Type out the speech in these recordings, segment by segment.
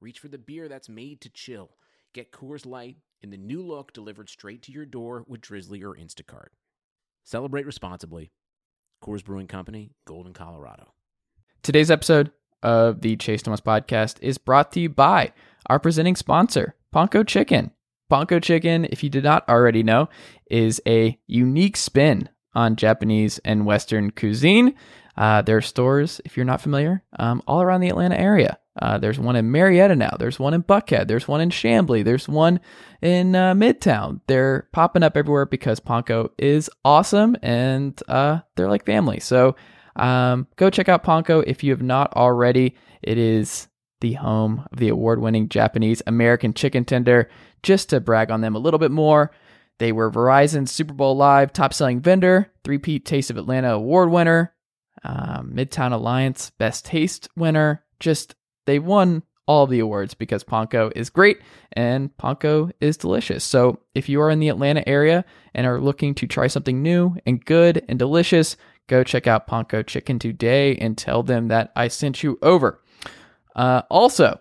reach for the beer that's made to chill. Get Coors Light in the new look delivered straight to your door with Drizly or Instacart. Celebrate responsibly. Coors Brewing Company, Golden, Colorado. Today's episode of the Chase Thomas podcast is brought to you by our presenting sponsor, Ponko Chicken. Ponko Chicken, if you did not already know, is a unique spin on Japanese and Western cuisine. Uh, there are stores, if you're not familiar, um, all around the Atlanta area. Uh, there's one in Marietta now. There's one in Buckhead. There's one in Chamblee. There's one in uh, Midtown. They're popping up everywhere because Ponko is awesome and uh, they're like family. So um, go check out Ponko if you have not already. It is the home of the award winning Japanese American chicken tender. Just to brag on them a little bit more, they were Verizon's Super Bowl Live top selling vendor, three Peat Taste of Atlanta award winner, um, Midtown Alliance Best Taste winner. Just they won all the awards because Ponko is great and Ponko is delicious. So if you are in the Atlanta area and are looking to try something new and good and delicious, go check out Ponko Chicken today and tell them that I sent you over. Uh, also,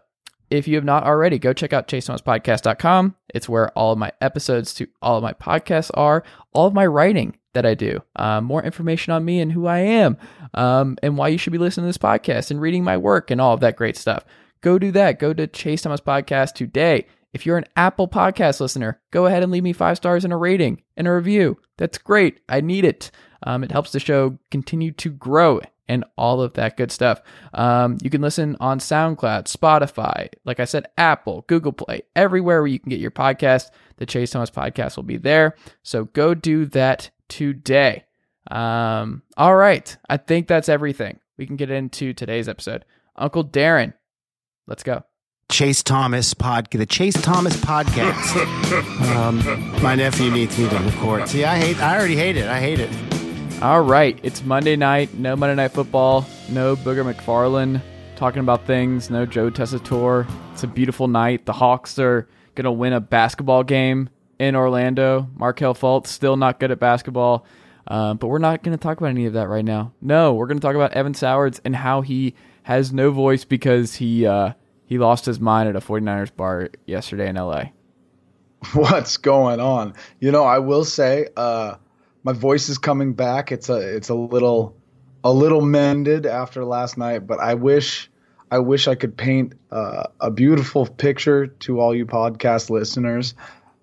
if you have not already, go check out chasethomaspodcast.com. It's where all of my episodes to all of my podcasts are, all of my writing that I do, uh, more information on me and who I am, um, and why you should be listening to this podcast and reading my work and all of that great stuff. Go do that. Go to Chase Thomas Podcast today. If you're an Apple Podcast listener, go ahead and leave me five stars and a rating and a review. That's great. I need it. Um, it helps the show continue to grow and all of that good stuff. Um, you can listen on SoundCloud, Spotify, like I said, Apple, Google Play, everywhere where you can get your podcast. The Chase Thomas podcast will be there. So go do that today. Um, all right. I think that's everything. We can get into today's episode. Uncle Darren, let's go. Chase Thomas pod, the Chase Thomas podcast. um, my nephew needs me to record. See, I hate. I already hate it. I hate it. All right, it's Monday night. No Monday Night Football. No Booger McFarland talking about things. No Joe Tessitore. It's a beautiful night. The Hawks are gonna win a basketball game in Orlando. Markelle Fultz still not good at basketball. Um, but we're not going to talk about any of that right now. No, we're going to talk about Evan Sowards and how he has no voice because he uh, he lost his mind at a 49ers bar yesterday in LA. What's going on? You know, I will say uh, my voice is coming back. It's a it's a little a little mended after last night, but I wish I wish I could paint uh, a beautiful picture to all you podcast listeners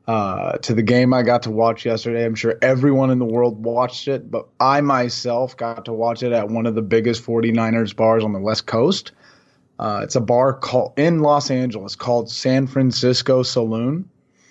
uh, to the game I got to watch yesterday. I'm sure everyone in the world watched it, but I myself got to watch it at one of the biggest 49ers bars on the West Coast. Uh, it's a bar called in Los Angeles called San Francisco Saloon.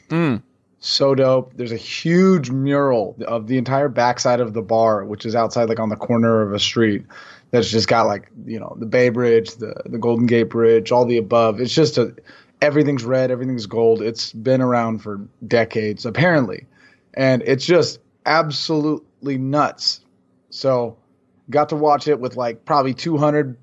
Mm. So dope. There's a huge mural of the entire backside of the bar, which is outside, like on the corner of a street. That's just got like you know the Bay Bridge, the the Golden Gate Bridge, all the above. It's just a everything's red, everything's gold. It's been around for decades, apparently. And it's just absolutely nuts. So, got to watch it with like probably 200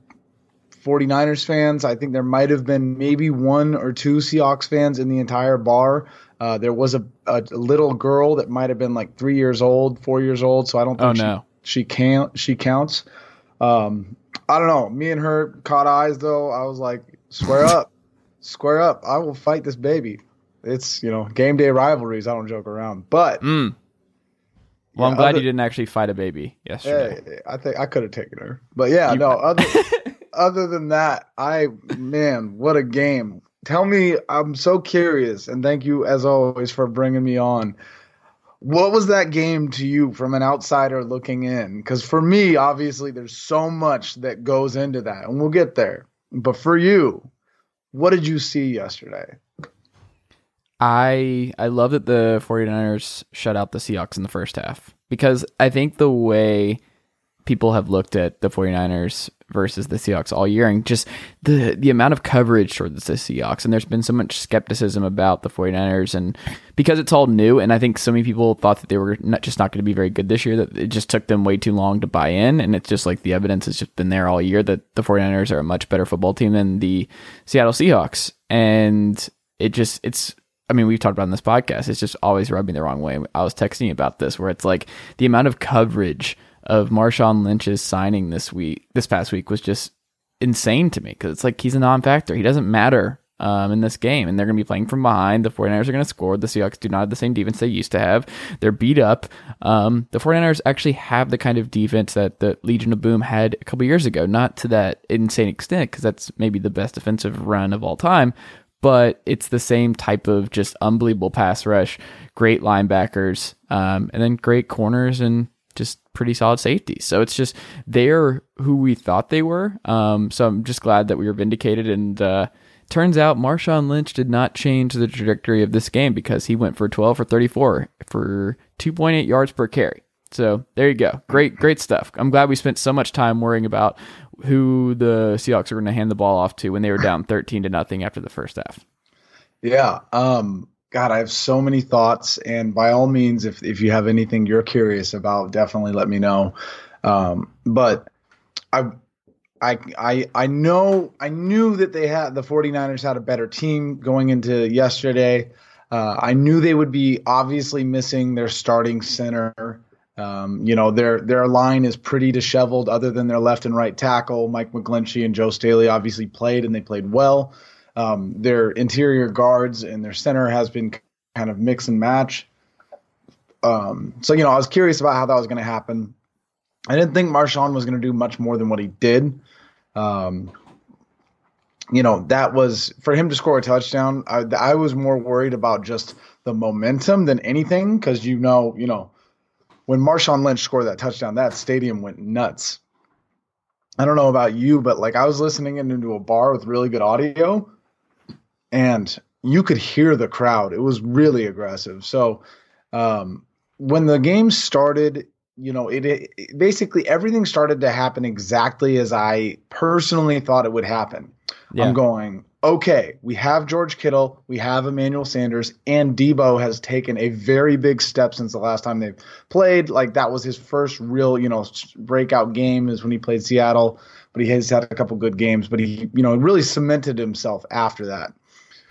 49ers fans. I think there might have been maybe one or two Seahawks fans in the entire bar. Uh, there was a, a, little girl that might have been like three years old, four years old. So I don't think oh, she, no. she can't she counts. Um, I don't know. Me and her caught eyes though. I was like, square up square up. I will fight this baby. It's you know game day rivalries. I don't joke around. But mm. well, yeah, I'm glad other, you didn't actually fight a baby yesterday. Yeah, I think I could have taken her. But yeah, you, no. Other other than that, I man, what a game. Tell me, I'm so curious, and thank you as always for bringing me on. What was that game to you from an outsider looking in? Because for me, obviously, there's so much that goes into that, and we'll get there. But for you, what did you see yesterday? I I love that the 49ers shut out the Seahawks in the first half because I think the way people have looked at the 49ers versus the Seahawks all year. And just the the amount of coverage towards the Seahawks. And there's been so much skepticism about the 49ers. And because it's all new, and I think so many people thought that they were not, just not going to be very good this year, that it just took them way too long to buy in. And it's just like the evidence has just been there all year that the 49ers are a much better football team than the Seattle Seahawks. And it just, it's, I mean, we've talked about in this podcast. It's just always rubbing the wrong way. I was texting you about this, where it's like the amount of coverage of Marshawn Lynch's signing this week, this past week, was just insane to me because it's like he's a non-factor. He doesn't matter um, in this game, and they're going to be playing from behind. The 49ers are going to score. The Seahawks do not have the same defense they used to have. They're beat up. Um, the 49ers actually have the kind of defense that the Legion of Boom had a couple years ago, not to that insane extent, because that's maybe the best defensive run of all time, but it's the same type of just unbelievable pass rush, great linebackers, um, and then great corners and just pretty solid safety. So it's just they're who we thought they were. Um, so I'm just glad that we were vindicated. And uh, turns out Marshawn Lynch did not change the trajectory of this game because he went for 12 for 34 for 2.8 yards per carry. So there you go. Great, great stuff. I'm glad we spent so much time worrying about who the Seahawks were going to hand the ball off to when they were down 13 to nothing after the first half. Yeah. Um, God, I have so many thoughts, and by all means, if if you have anything you're curious about, definitely let me know. Um, but I, I, I, I know I knew that they had the 49ers had a better team going into yesterday. Uh, I knew they would be obviously missing their starting center. Um, you know their their line is pretty disheveled, other than their left and right tackle. Mike McGlinchey and Joe Staley obviously played, and they played well. Um, their interior guards and their center has been kind of mix and match. Um, so you know, I was curious about how that was going to happen. I didn't think Marshawn was going to do much more than what he did. Um, you know, that was for him to score a touchdown. I, I was more worried about just the momentum than anything because you know, you know, when Marshawn Lynch scored that touchdown, that stadium went nuts. I don't know about you, but like I was listening into a bar with really good audio, and you could hear the crowd. It was really aggressive. So um, when the game started, you know, it, it, basically everything started to happen exactly as I personally thought it would happen. Yeah. I'm going, okay, we have George Kittle, we have Emmanuel Sanders, and Deebo has taken a very big step since the last time they played. Like that was his first real, you know, breakout game is when he played Seattle, but he has had a couple good games, but he, you know, really cemented himself after that.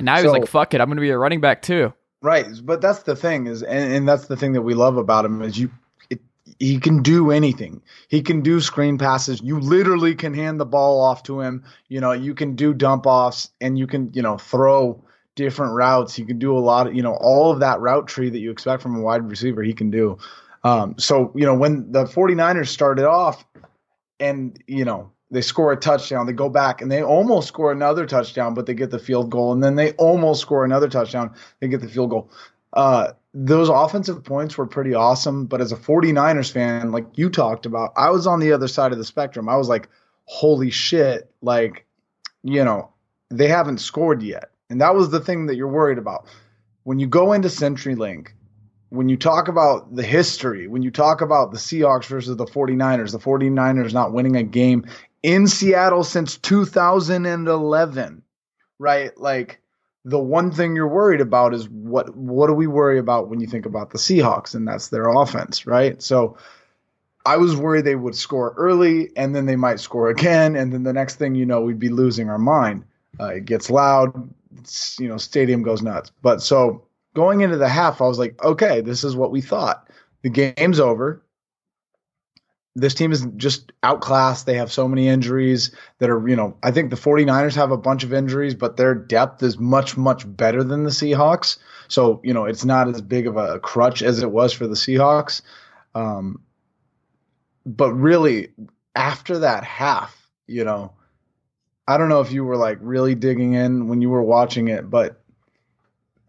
And now so, he's like, fuck it, I'm going to be a running back too. Right, but that's the thing is, and, and that's the thing that we love about him is you, it, he can do anything. He can do screen passes. You literally can hand the ball off to him. You know, you can do dump offs, and you can, you know, throw different routes. He can do a lot of, you know, all of that route tree that you expect from a wide receiver. He can do. Um, so you know, when the 49ers started off, and you know, they score a touchdown, they go back and they almost score another touchdown, but they get the field goal, and then they almost score another touchdown, they get the field goal. Uh, those offensive points were pretty awesome, but as a 49ers fan, like you talked about, I was on the other side of the spectrum. I was like, holy shit, like, you know, they haven't scored yet. And that was the thing that you're worried about. When you go into CenturyLink, when you talk about the history, when you talk about the Seahawks versus the 49ers, the 49ers not winning a game in Seattle since 2011, right? Like the one thing you're worried about is what what do we worry about when you think about the Seahawks and that's their offense, right? So I was worried they would score early and then they might score again and then the next thing you know we'd be losing our mind. Uh, it gets loud, you know, stadium goes nuts. But so going into the half I was like, okay, this is what we thought. The game's over this team is just outclassed. They have so many injuries that are, you know, I think the 49ers have a bunch of injuries, but their depth is much, much better than the Seahawks. So, you know, it's not as big of a crutch as it was for the Seahawks. Um, but really, after that half, you know, I don't know if you were like really digging in when you were watching it, but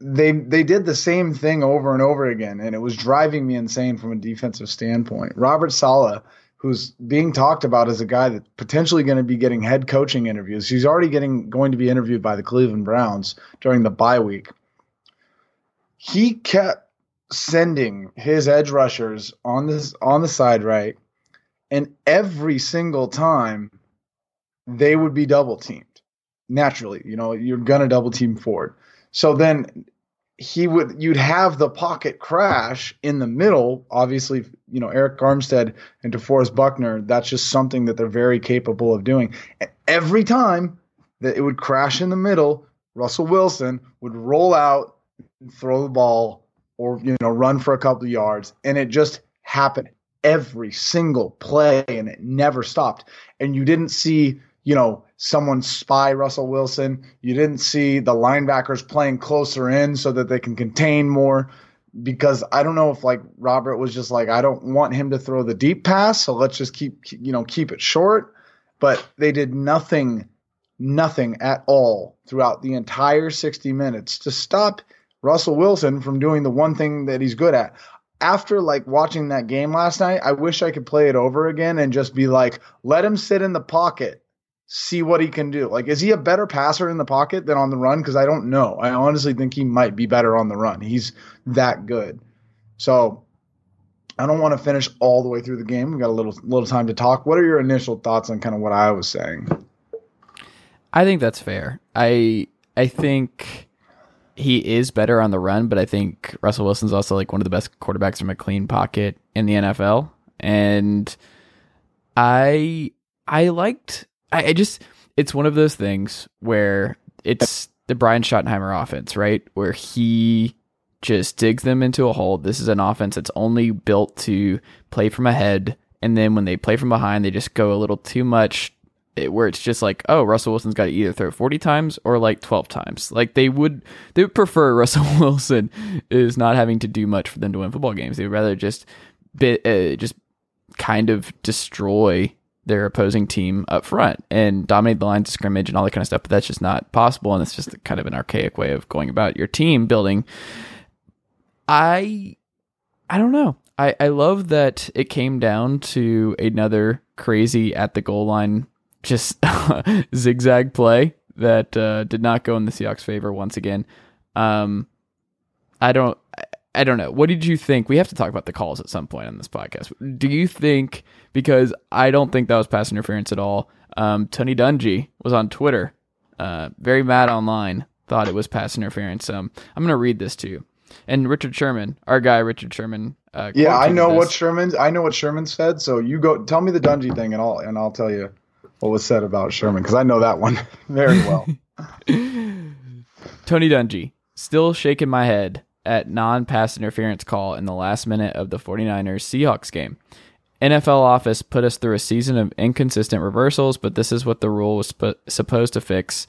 they they did the same thing over and over again, and it was driving me insane from a defensive standpoint. Robert Saleh, who's being talked about as a guy that's potentially going to be getting head coaching interviews, he's already getting going to be interviewed by the Cleveland Browns during the bye week. He kept sending his edge rushers on this on the side right, and every single time they would be double teamed naturally. You know, you're gonna double team Ford. So then he would you'd have the pocket crash in the middle. Obviously, you know, Arik Armstead and DeForest Buckner, that's just something that they're very capable of doing. Every time that it would crash in the middle, Russell Wilson would roll out and throw the ball or you know run for a couple of yards and it just happened every single play and it never stopped. And you didn't see, you know, someone spy Russell Wilson. You didn't see the linebackers playing closer in so that they can contain more because I don't know if like Robert was just like I don't want him to throw the deep pass, so let's just keep you know keep it short. But they did nothing, nothing at all throughout the entire 60 minutes to stop Russell Wilson from doing the one thing that he's good at after like watching that game last night, I wish I could play it over again and just be like, let him sit in the pocket, see what he can do. Like, is he a better passer in the pocket than on the run? Because I don't know. I honestly think he might be better on the run. He's that good. So I don't want to finish all the way through the game. We've got a little little time to talk. What are your initial thoughts on kind of what I was saying? I think that's fair. I I think he is better on the run, but I think Russell Wilson's also like one of the best quarterbacks from a clean pocket in the NFL. And I I liked I, I just it's one of those things where it's the Brian Schottenheimer offense, right? Where he just digs them into a hole. This is an offense that's only built to play from ahead. And then when they play from behind, they just go a little too much it, where it's just like, oh, Russell Wilson's got to either throw 40 times or like 12 times. Like they would, they would prefer Russell Wilson is not having to do much for them to win football games. They would rather just, bit, uh, just kind of destroy their opposing team up front and dominate the lines of scrimmage and all that kind of stuff. But that's just not possible, and it's just kind of an archaic way of going about your team building. I, I don't know. I, I love that it came down to another crazy at the goal line just zigzag play that uh, did not go in the Seahawks' favor once again. Um, I don't. I don't know. What did you think? We have to talk about the calls at some point on this podcast. Do you think because I don't think that was pass interference at all? Um, Tony Dungy was on Twitter, uh, very mad online, thought it was pass interference. Um, I'm gonna read this to you. And Richard Sherman, our guy Richard Sherman. Uh, yeah, I know this. what Sherman. I know what Sherman said. So you go tell me the Dungy thing, and I'll and I'll tell you what was said about Sherman because I know that one very well. Tony Dungy, still shaking my head at non pass interference call in the last minute of the 49ers Seahawks game. NFL office put us through a season of inconsistent reversals, but this is what the rule was sp- supposed to fix.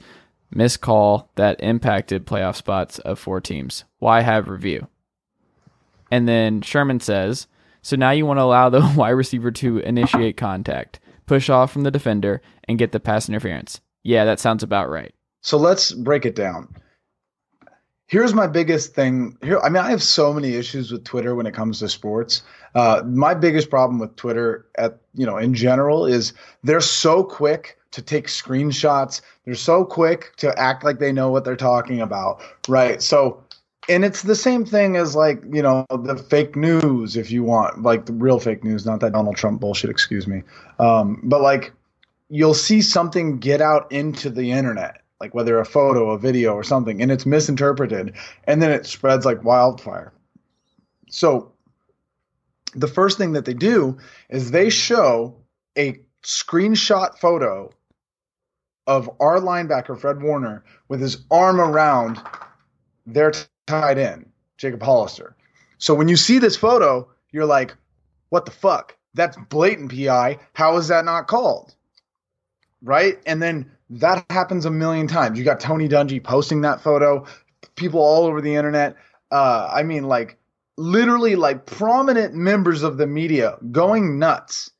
Miss call that impacted playoff spots of four teams. Why have review? And then Sherman says, so now you want to allow the wide receiver to initiate contact push off from the defender, and get the pass interference. Yeah, that sounds about right. So let's break it down. Here's my biggest thing. Here, I mean, I have so many issues with Twitter when it comes to sports. Uh, my biggest problem with Twitter, at you know, in general, is they're so quick to take screenshots. They're so quick to act like they know what they're talking about, right? So and it's the same thing as like you know the fake news if you want like the real fake news not that donald trump bullshit excuse me um, but like you'll see something get out into the internet like whether a photo a video or something and it's misinterpreted and then it spreads like wildfire so the first thing that they do is they show a screenshot photo of our linebacker fred warner with his arm around their tight end, Jacob Hollister. So when you see this photo, you're like, what the fuck? That's blatant PI. How is that not called? Right? And then that happens a million times. You got Tony Dungy posting that photo, people all over the internet. Uh, I mean, like literally like prominent members of the media going nuts.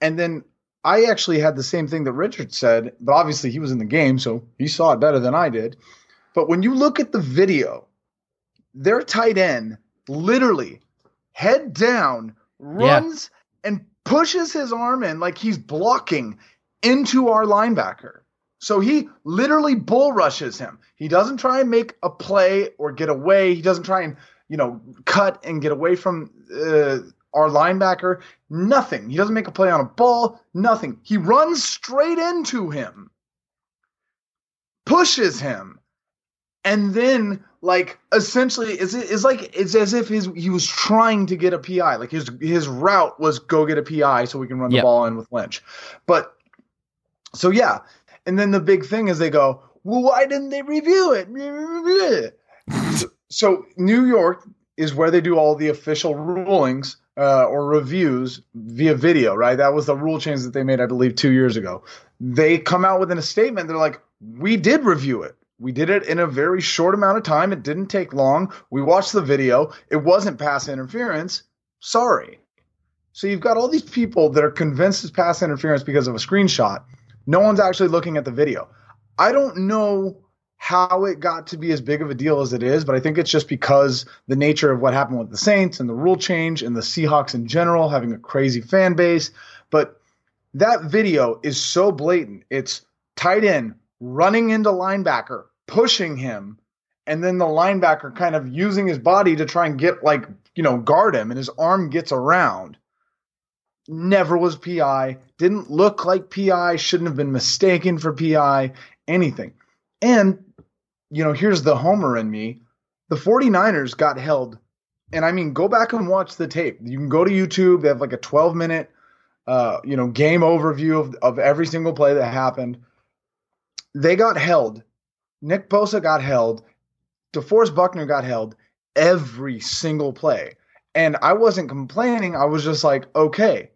And then I actually had the same thing that Richard said, but obviously he was in the game, so he saw it better than I did. But when you look at the video their tight end literally head down runs yeah. and pushes his arm in like he's blocking into our linebacker. So he literally bull rushes him. He doesn't try and make a play or get away. He doesn't try and, you know, cut and get away from uh, our linebacker, nothing. He doesn't make a play on a ball, nothing. He runs straight into him, pushes him, and then like essentially it's, it's like it's as if his he was trying to get a PI. Like his his route was go get a PI so we can run the ball in with Lynch. But so yeah, and then the big thing is they go, well, why didn't they review it? so New York is where they do all the official rulings uh, or reviews via video, right? That was the rule change that they made, I believe, two years ago. They come out with a statement. They're like, we did review it. We did it in a very short amount of time. It didn't take long. We watched the video. It wasn't pass interference. Sorry. So you've got all these people that are convinced it's pass interference because of a screenshot. No one's actually looking at the video. I don't know how it got to be as big of a deal as it is, but I think it's just because the nature of what happened with the Saints and the rule change and the Seahawks in general having a crazy fan base. But that video is so blatant. It's tight end running into linebacker, pushing him, and then the linebacker kind of using his body to try and get like, you know, guard him, and his arm gets around. Never was PI, didn't look like PI, shouldn't have been mistaken for PI, anything. And, you know, here's the homer in me. The 49ers got held. And I mean, go back and watch the tape. You can go to YouTube. They have like a 12 minute, uh, you know, game overview of, of every single play that happened. They got held. Nick Bosa got held. DeForest Buckner got held every single play. And I wasn't complaining. I was just like, okay,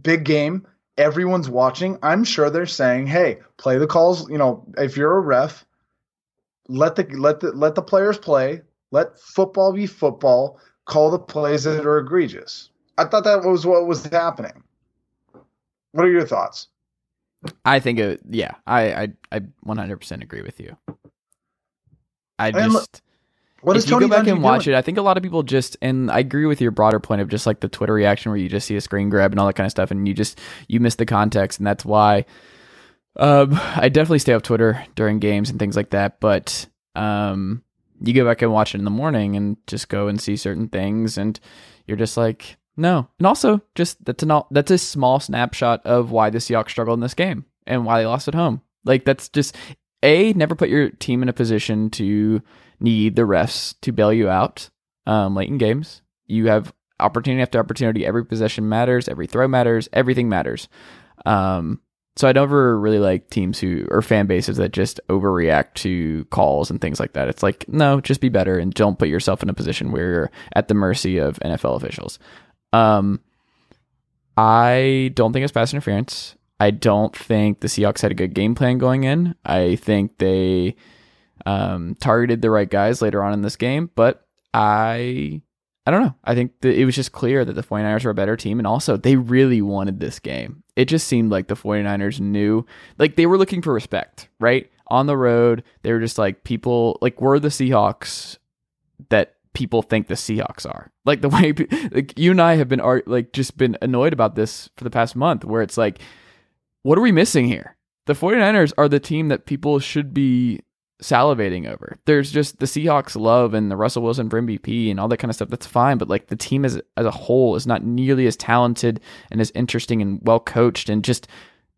big game. Everyone's watching. I'm sure they're saying, "Hey, play the calls." You know, if you're a ref, let the let the let the players play. Let football be football. Call the plays that are egregious. I thought that was what was happening. What are your thoughts? I think it. Yeah, I I I 100% agree with you. I And look, just What if you Tony go back Dungy and watch doing? it, I think a lot of people just and I agree with your broader point of just like the Twitter reaction where you just see a screen grab and all that kind of stuff, and you just you miss the context, and that's why. Um, I definitely stay off Twitter during games and things like that, but um, you go back and watch it in the morning and just go and see certain things, and you're just like, no. And also, just that's an that's a small snapshot of why the Seahawks struggled in this game and why they lost at home. Like that's just a never put your team in a position to need the refs to bail you out um, late in games. You have opportunity after opportunity. Every possession matters. Every throw matters. Everything matters. Um, so I never really like teams who or fan bases that just overreact to calls and things like that. It's like no, just be better and don't put yourself in a position where you're at the mercy of NFL officials. Um, I don't think it's pass interference. I don't think the Seahawks had a good game plan going in. I think they um, targeted the right guys later on in this game, but I I don't know. I think that it was just clear that the 49ers were a better team and also they really wanted this game. It just seemed like the 49ers knew like they were looking for respect, right? On the road, they were just like people like we're the Seahawks that people think the Seahawks are. Like the way like you and I have been like just been annoyed about this for the past month where it's like what are we missing here? The 49ers are the team that people should be salivating over. There's just the Seahawks love and the Russell Wilson for MVP and all that kind of stuff. That's fine, but like the team as as a whole is not nearly as talented and as interesting and well coached and just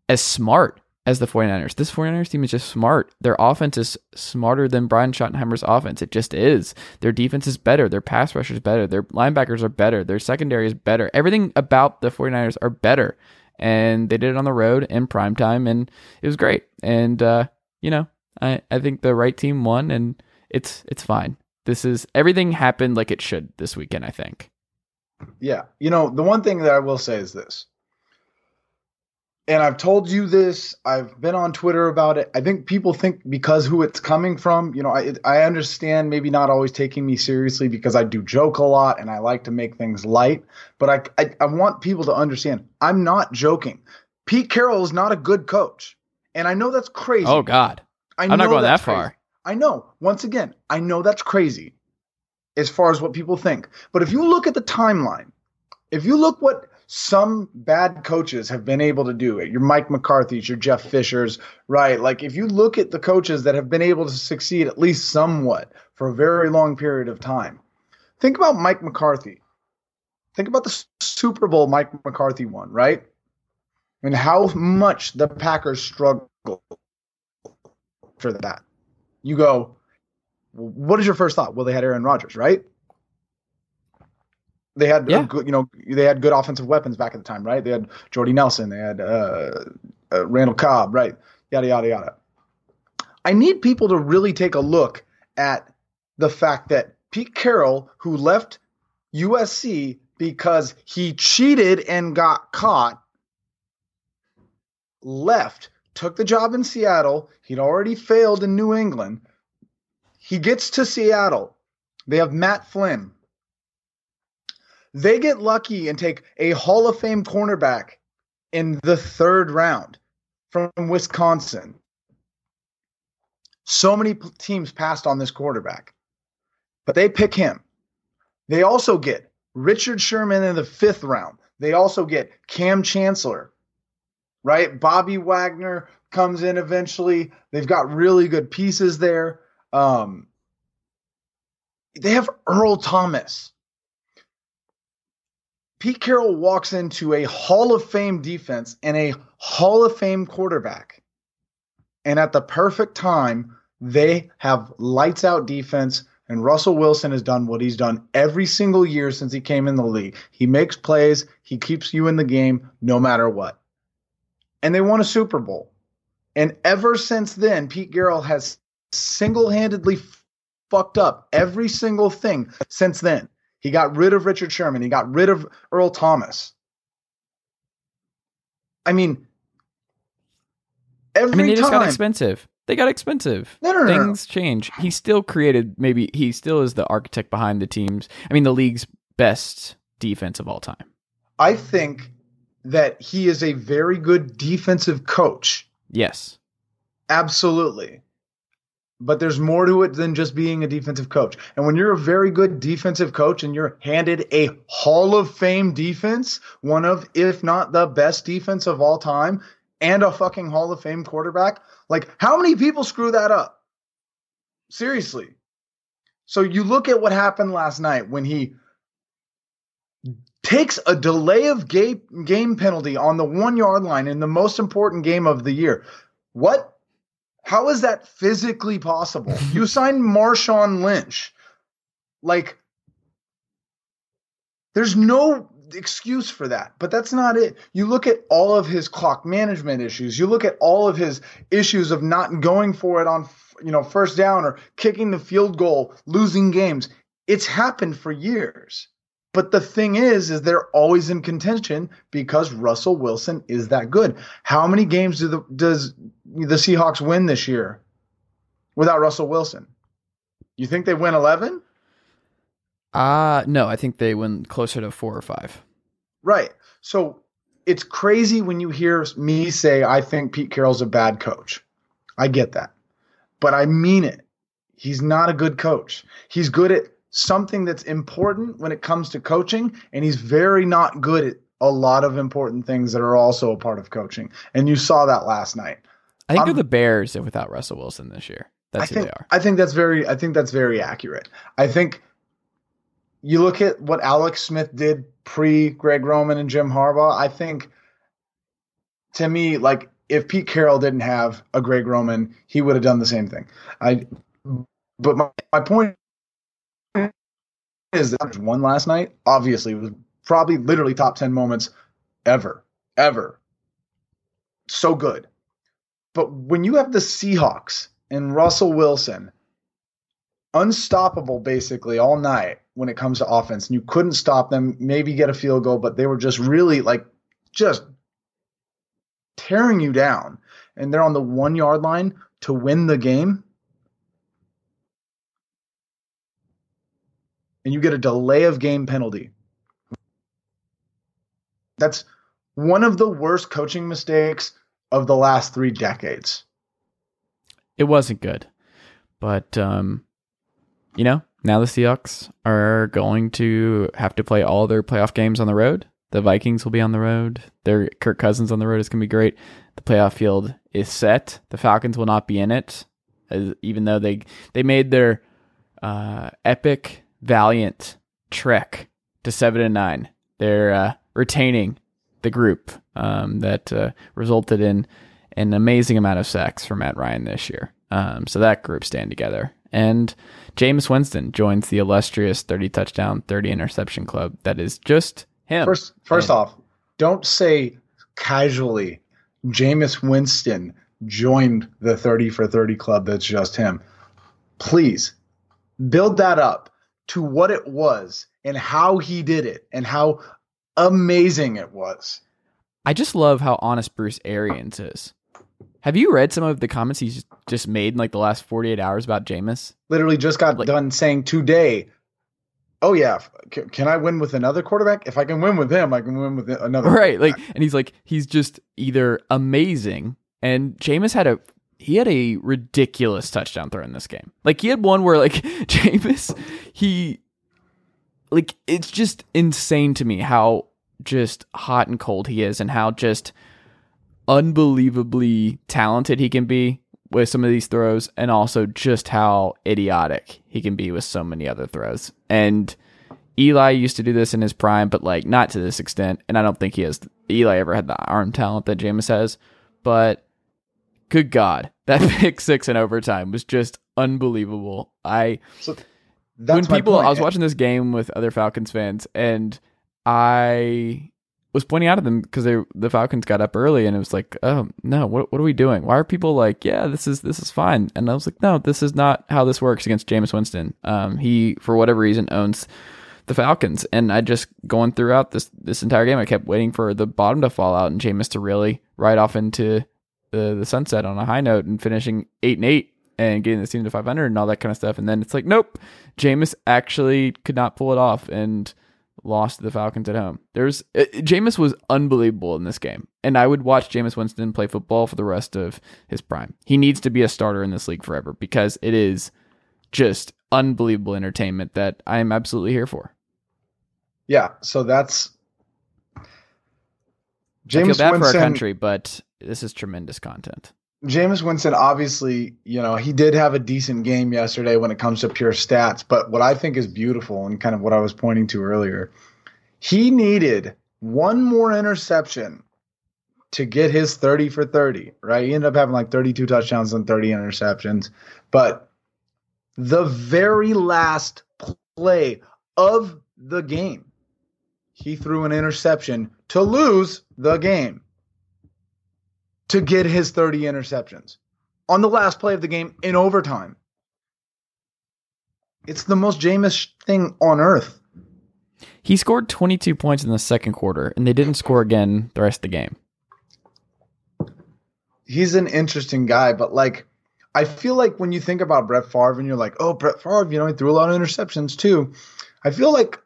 as smart as the 49ers. This 49ers team is just smart. Their offense is smarter than Brian Schottenheimer's offense. It just is. Their defense is better. Their pass rush is better. Their linebackers are better. Their secondary is better. Everything about the 49ers are better. And they did it on the road in prime time and it was great. And uh, you know, I, I think the right team won and it's it's fine. This is everything happened like it should this weekend, I think. Yeah. You know, the one thing that I will say is this. And I've told you this, I've been on Twitter about it. I think people think because who it's coming from, you know, I I understand maybe not always taking me seriously because I do joke a lot and I like to make things light, but I I, I want people to understand I'm not joking. Pete Carroll is not a good coach. And I know that's crazy. Oh God. I I'm not going that far. crazy. I know. Once again, I know that's crazy as far as what people think. But if you look at the timeline, if you look what some bad coaches have been able to do, it, your Mike McCarthy's, your Jeff Fishers, right? Like if you look at the coaches that have been able to succeed at least somewhat for a very long period of time, think about Mike McCarthy. Think about the Super Bowl Mike McCarthy won, right? And how much the Packers struggled after that. You go, what is your first thought? Well, they had Aaron Rodgers, right? They had Yeah. good, you know, they had good offensive weapons back at the time, right? They had Jordy Nelson, they had uh, uh, Randall Cobb, right? Yada yada yada. I need people to really take a look at the fact that Pete Carroll, who left USC because he cheated and got caught, left, took the job in Seattle. He'd already failed in New England. He gets to Seattle. They have Matt Flynn. They get lucky and take a Hall of Fame cornerback in the third round from Wisconsin. So many teams passed on this quarterback, but they pick him. They also get Richard Sherman in the fifth round. They also get Kam Chancellor, right? Bobby Wagner comes in eventually. They've got really good pieces there. Um, they have Earl Thomas. Pete Carroll walks into a Hall of Fame defense and a Hall of Fame quarterback. And at the perfect time, they have lights out defense. And Russell Wilson has done what he's done every single year since he came in the league. He makes plays, he keeps you in the game no matter what. And they won a Super Bowl. And ever since then, Pete Carroll has single handedly fucked up every single thing since then. He got rid of Richard Sherman. He got rid of Earl Thomas. I mean, every I mean, they just got expensive. They got expensive. No, no, no. Things change. He still created. Maybe he still is the architect behind the teams. I mean, the league's best defense of all time. I think that he is a very good defensive coach. Yes. Absolutely. But there's more to it than just being a defensive coach. And when you're a very good defensive coach and you're handed a Hall of Fame defense, one of, if not the best defense of all time, and a fucking Hall of Fame quarterback, like how many people screw that up? Seriously. So you look at what happened last night when he takes a delay of game, game penalty on the one yard line in the most important game of the year. What? How is that physically possible? you signed Marshawn Lynch. Like, there's no excuse for that, but that's not it. You look at all of his clock management issues. You look at all of his issues of not going for it on, you know, first down or kicking the field goal, losing games. It's happened for years. But the thing is, is they're always in contention because Russell Wilson is that good. How many games do the does the Seahawks win this year without Russell Wilson? You think they win eleven? Uh no, I think they win closer to four or five. Right. So it's crazy when you hear me say I think Pete Carroll's a bad coach. I get that. But I mean it. He's not a good coach. He's good at something that's important when it comes to coaching, and he's very not good at a lot of important things that are also a part of coaching. And you saw that last night. I think I'm- they're the Bears without Russell Wilson this year. That's I who think they are. I think that's very I think that's very accurate. I think you look at what Alex Smith did pre Greg Roman and Jim Harbaugh. I think to me, like if Pete Carroll didn't have a Greg Roman, he would have done the same thing. I but my, my point is that one last night obviously was probably literally top 10 moments ever ever. So good. But when you have the Seahawks and Russell Wilson unstoppable basically all night when it comes to offense and you couldn't stop them maybe get a field goal but they were just really like just tearing you down. And they're on the 1 yard line to win the game and you get a delay of game penalty that's one of the worst coaching mistakes of the last 3 decades It wasn't good. But um you know, now the Seahawks are going to have to play all their playoff games on the road. The Vikings will be on the road. Their Kirk Cousins on the road is going to be great. The playoff field is set. The Falcons will not be in it, as, even though they they made their uh, epic, valiant trek to seven and nine they're uh, retaining the group um, that uh, resulted in an amazing amount of sacks for Matt Ryan this year. Um, so that group stand together. And Jameis Winston joins the illustrious 30 touchdown, 30 interception club. That is just him. First, first And- off, don't say casually Jameis Winston joined the 30 for 30 club that's just him. Please build that up to what it was and how he did it and how amazing it was. I just love how honest Bruce Arians is. Have you read some of the comments he's just made in like the last 48 hours about Jameis? Literally just got Like- done saying today, oh, yeah, can I win with another quarterback? If I can win with him, I can win with another Right. Like, and he's like, he's just either amazing and Jameis had a, he had a ridiculous touchdown throw in this game. Like, he had one where, like, Jameis, he, like, it's just insane to me how just hot and cold he is and how just unbelievably talented he can be with some of these throws and also just how idiotic he can be with so many other throws. And Eli used to do this in his prime, but like not to this extent. And I don't think he has Eli ever had the arm talent that Jameis has. But good God, that pick six in overtime was just unbelievable. I So when people. I was watching this game with other Falcons fans and I was pointing out to them because the Falcons got up early and it was like, oh no, what what are we doing? Why are people like, yeah, this is this is fine? And I was like, no, this is not how this works against Jameis Winston. Um, he for whatever reason owns the Falcons, and I just going throughout this this entire game, I kept waiting for the bottom to fall out and Jameis to really ride off into the the sunset on a high note and finishing eight and eight and getting the team to 500 and all that kind of stuff. And then it's like, nope, Jameis actually could not pull it off and lost to the Falcons at home. There's uh, Jameis was unbelievable in this game, and I would watch Jameis Winston play football for the rest of his prime. He needs to be a starter in this league forever because it is just unbelievable entertainment that I am absolutely here for. Yeah, so that's Jameis feel bad Winston. for our country, but this is tremendous content. Jameis Winston, obviously, you know, he did have a decent game yesterday when it comes to pure stats. But what I think is beautiful and kind of what I was pointing to earlier, he needed one more interception to get his 30 for 30, right? He ended up having like 32 touchdowns and 30 interceptions. But the very last play of the game, he threw an interception to lose the game to get his 30 interceptions on the last play of the game in overtime. It's the most Jameis thing on earth. He scored 22 points in the second quarter, and they didn't score again the rest of the game. He's an interesting guy, but like, I feel like when you think about Brett Favre and you're like, oh, Brett Favre, you know, he threw a lot of interceptions too. I feel like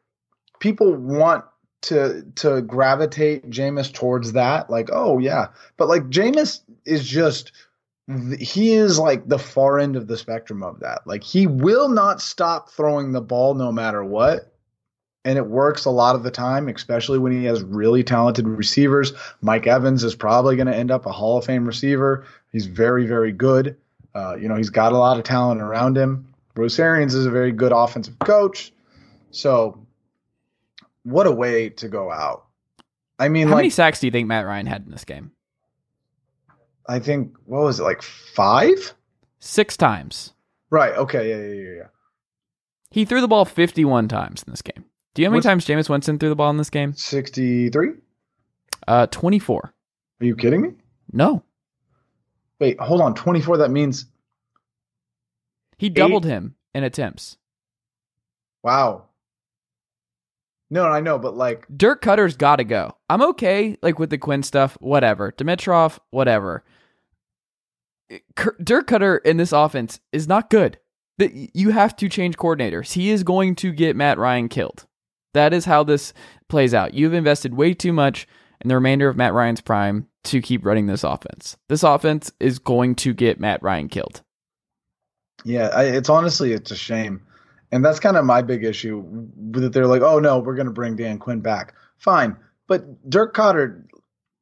people want to to gravitate Jameis towards that. Like, oh yeah, but like Jameis is just he is like the far end of the spectrum of that. Like he will not stop throwing the ball no matter what. And it works a lot of the time, especially when he has really talented receivers. Mike Evans is probably going to end up a Hall of Fame receiver. He's very, very good. Uh, you know, he's got a lot of talent around him. Bruce Arians is a very good offensive coach. So, what a way to go out. I mean, How like, many sacks do you think Matt Ryan had in this game? I think, what was it, like five? Six times. Right. Okay. Yeah, yeah, yeah, yeah. He threw the ball 51 times in this game. Do you know how many What's- times Jameis Winston threw the ball in this game? 63? Uh, 24. Are you kidding me? No. Wait, hold on. 24, that means, He doubled him in attempts. wow. No, I know, but like, Dirk Koetter's got to go. I'm okay, like with the Quinn stuff, whatever. Dimitroff, whatever. Dirk Koetter in this offense is not good. That you have to change coordinators. He is going to get Matt Ryan killed. That is how this plays out. You've invested way too much in the remainder of Matt Ryan's prime to keep running this offense. This offense is going to get Matt Ryan killed. Yeah, I, it's honestly it's a shame, and that's kind of my big issue. That they're like, oh no, we're going to bring Dan Quinn back. Fine, but Dirk Koetter,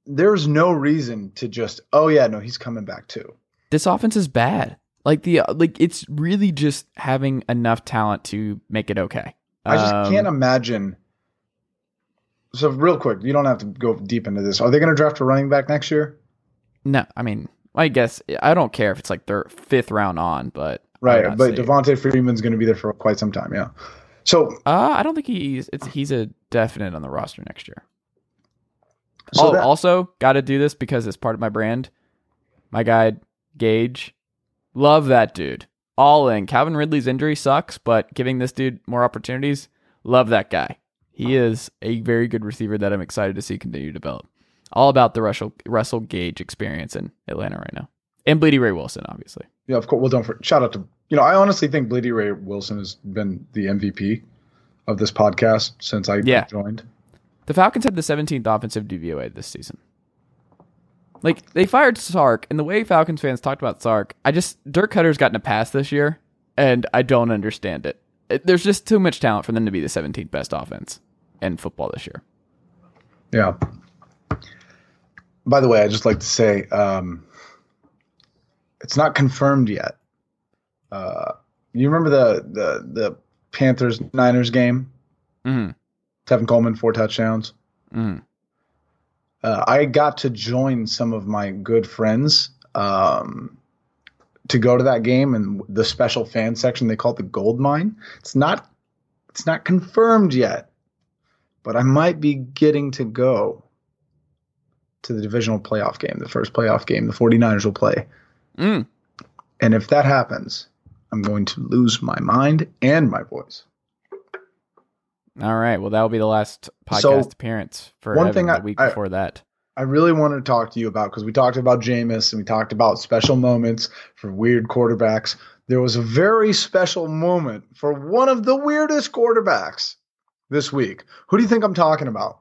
there's no reason to just, oh yeah, no, he's coming back too. This offense is bad. Like the like it's really just having enough talent to make it okay. I just Um, can't imagine So real quick, you don't have to go deep into this. Are they going to draft a running back next year? No, I mean, I guess I don't care if it's like their fifth round on, but Right, but Devonta Freeman's going to be there for quite some time. Yeah. So, Uh, I don't think he's it's he's a definite on the roster next year. so oh, that- also got to do this because it's part of my brand. My guy Gage, love that dude. All in. Calvin Ridley's injury sucks, but giving this dude more opportunities, love that guy. He is a very good receiver that I'm excited to see continue to develop. All about the Russell Russell Gage experience in Atlanta right now, and Blidi Wreh-Wilson, obviously. Yeah, of course. Well, don't for, shout out to you know. I honestly think Blidi Wreh-Wilson has been the MVP of this podcast since I Yeah. joined. The Falcons had the 17th offensive DVOA this season. Like they fired Sark, and the way Falcons fans talked about Sark, I just Dirk Koetter's gotten a pass this year, and I don't understand it. It- There's just too much talent for them to be the 17th best offense in football this year. Yeah. By the way, I just like to say um, it's not confirmed yet. Uh, you remember the the the Panthers Niners game? Mm-hmm. Tevin Coleman four touchdowns. Mm-hmm. uh, I got to join some of my good friends um, to go to that game and the special fan section. They call it the gold mine. It's not it's not confirmed yet, but I might be getting to go to the divisional playoff game, the first playoff game the 49ers will play. Mm. And if that happens, I'm going to lose my mind and my voice. All right. Well, that will be the last podcast So, appearance for one Evan thing the I- week I- before that. I really wanted to talk to you about because we talked about Jameis and we talked about special moments for weird quarterbacks. There was a very special moment for one of the weirdest quarterbacks this week. Who do you think I'm talking about?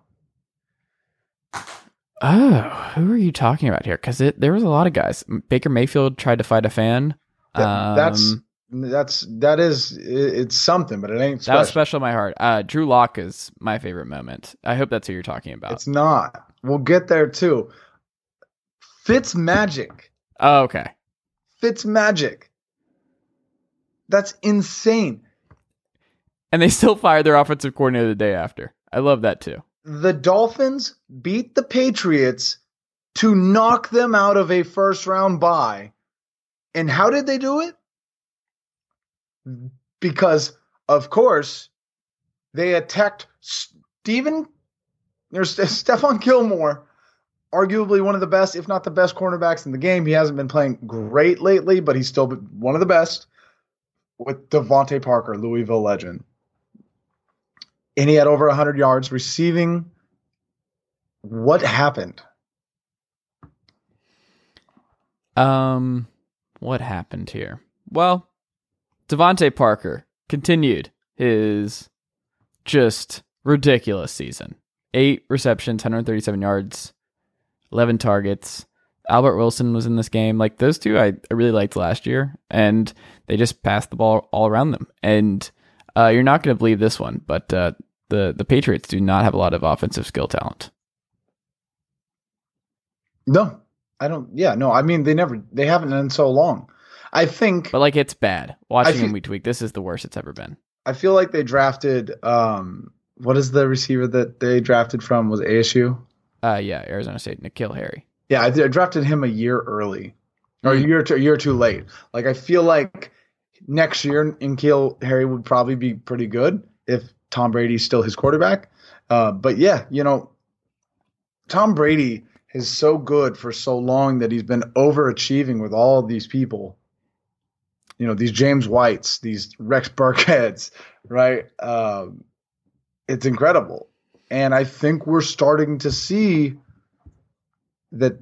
Oh, who are you talking about here? Because there was a lot of guys. Baker Mayfield tried to fight a fan. That- that's Um, that's that is it- it's something, but it ain't That special. was special in my heart. Uh, Drew Lock is my favorite moment. I hope that's who you're talking about. It's not. We'll get there too. Fitz magic. oh, okay. Fitz magic. That's insane. And they still fired their offensive coordinator the day after. I love that too. The Dolphins beat the Patriots to knock them out of a first round bye. And how did they do it? Because, of course, they attacked Stephen or St- Stephon Gilmore, arguably one of the best, if not the best cornerbacks in the game. He hasn't been playing great lately, but he's still one of the best with DeVante Parker, Louisville legend and he had over 100 yards receiving. What happened? Um, what happened here? Well, DeVante Parker continued his just ridiculous season. Eight receptions, 137 yards, 11 targets. Albert Wilson was in this game. Like those two, I, I really liked last year, and they just passed the ball all around them. And uh, you're not going to believe this one, but uh, the the Patriots do not have a lot of offensive skill talent. No, I don't. Yeah, no. I mean, they never. They haven't in so long. I think. But like it's bad. Watching feel- him week to week, this is the worst it's ever been. I feel like they drafted. Um, what is the receiver that they drafted from? Was ASU? Uh, yeah, Arizona State, N'Keal Harry. Yeah, I, I drafted him a year early, or a Mm. year, too, a year too late. Like I feel like next year, N'Keal Harry would probably be pretty good if Tom Brady's still his quarterback. Uh, but yeah, you know, Tom Brady is so good for so long that he's been overachieving with all these people. You know, these James Whites, these Rex Burkheads, right? Um, it's incredible. And I think we're starting to see that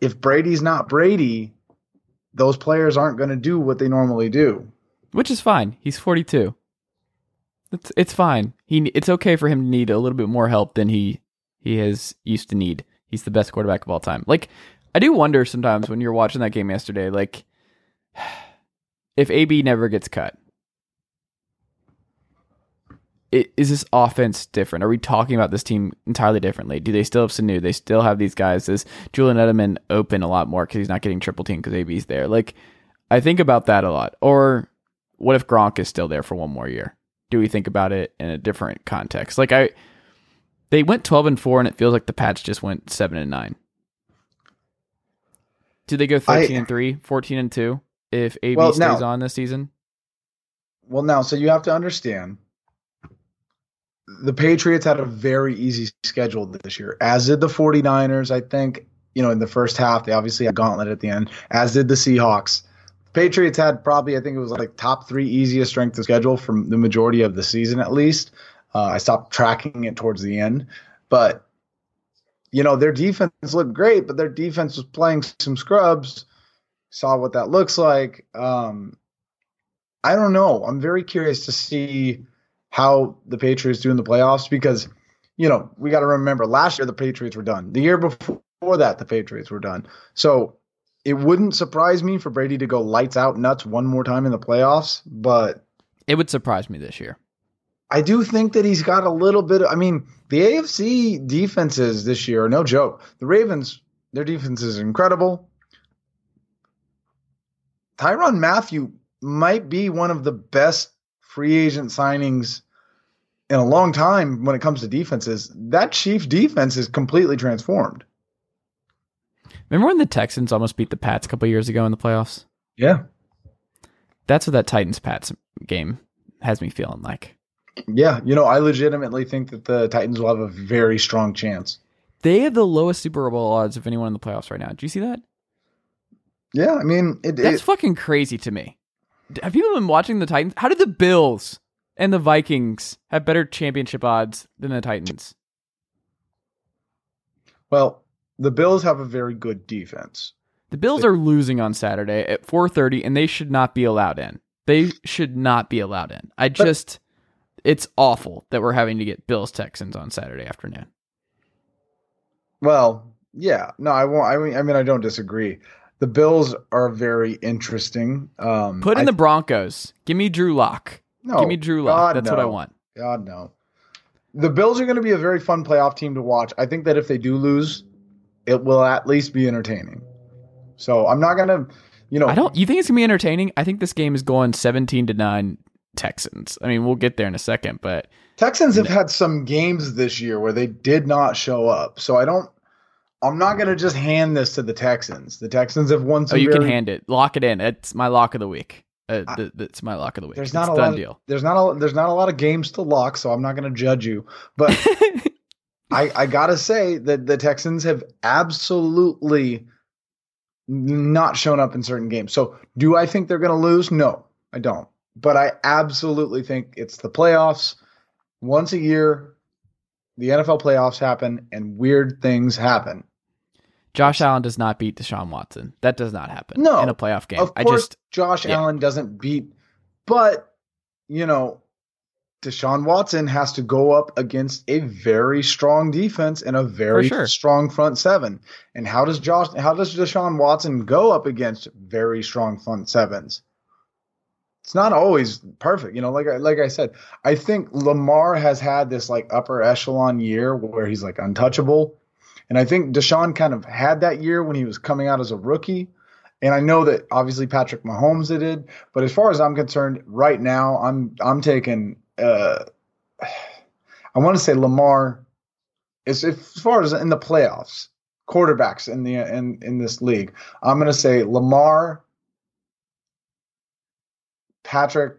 if Brady's not Brady, those players aren't going to do what they normally do. which is fine. He's 42. It's it's fine. He it's okay for him to need a little bit more help than he he has used to need. He's the best quarterback of all time. Like I do wonder sometimes when you're watching that game yesterday, like if AB never gets cut, i- is this offense different? Are we talking about this team entirely differently? Do they still have Sanu? They still have these guys. Is Julian Edelman open a lot more because he's not getting triple team because AB's there? Like, I think about that a lot. Or what if Gronk is still there for one more year? Do we think about it in a different context? Like, I, They went 12 and 4 and it feels like the Pats just went 7 and 9. Do they go 13 I- and 3, 14 and 2 if AB Well, stays now- on this season? Well, now, so you have to understand the Patriots had a very easy schedule this year, as did the 49ers. I think, you know, in the first half, they obviously had gauntlet at the end, as did the Seahawks. Patriots had probably, I think it was like top three easiest strength of schedule from the majority of the season, at least. Uh, I stopped tracking it towards the end. But, you know, their defense looked great, but their defense was playing some scrubs. Saw what that looks like. Um, I don't know. I'm very curious to see how the Patriots do in the playoffs because, you know, we got to remember last year the Patriots were done. The year before that, the Patriots were done. So it wouldn't surprise me for Brady to go lights out nuts one more time in the playoffs. But It would surprise me this year. I do think that he's got a little bit. Of, I mean, the AFC defenses this year are no joke. The Ravens, their defense is incredible. Tyrann Mathieu might be one of the best free agent signings in a long time when it comes to defenses. That Chiefs defense is completely transformed. Remember when the Texans almost beat the Pats a couple years ago in the playoffs? Yeah. That's what that Titans Pats game has me feeling like. Yeah. You know, I legitimately think that the Titans will have a very strong chance. They have the lowest Super Bowl odds of anyone in the playoffs right now. Do you see that? Yeah. I mean, it, That's it, fucking crazy to me. Have people been watching the Titans? How did the Bills and the Vikings have better championship odds than the Titans? well, the Bills have a very good defense. The Bills are losing on Saturday at 4:30 and they should not be allowed in. They should not be allowed in. I just it's awful that we're having to get Bills Texans on Saturday afternoon. Well, yeah, no, I won't. I mean, I mean, I don't disagree. The Bills are very interesting. Um, Put in I- the Broncos. Give me Drew Lock. no, Give me Drew Lock. That's what I want. God no. The Bills are going to be a very fun playoff team to watch. I think that if they do lose, it will at least be entertaining. So I'm not going to, you know, I don't you think it's going to be entertaining? I think this game is going 17 to 9 Texans. I mean, we'll get there in a second, but Texans have had some games this year where they did not show up. So I don't. I'm not going to just hand this to the Texans. The Texans have won oh, some. you can hand it. Lock it in. It's my lock of the week. Uh, I- th- that's my lock of the week. There's it's not a done lot. Of, deal. There's not a. There's not a lot of games to lock, so I'm not going to judge you. But I, I gotta say that the Texans have absolutely not shown up in certain games. So do I think they're going to lose? No, I don't. But I absolutely think it's the playoffs. Once a year, the NFL playoffs happen and weird things happen. Josh Allen does not beat Deshaun Watson. That does not happen No, in a playoff game. Of I course, just Josh yeah. Allen doesn't beat, but you know, Deshaun Watson has to go up against a very strong defense and a very sure. strong front seven. And how does Josh? How does Deshaun Watson go up against very strong front sevens? It's not always perfect, you know. Like I, like I said, I think Lamar has had this like upper echelon year where he's like untouchable, and I think Deshaun kind of had that year when he was coming out as a rookie. And I know that obviously Patrick Mahomes did, but as far as I'm concerned, right now I'm I'm taking uh, I want to say Lamar. As, as far as in the playoffs, quarterbacks in the in in this league, I'm going to say Lamar, Patrick.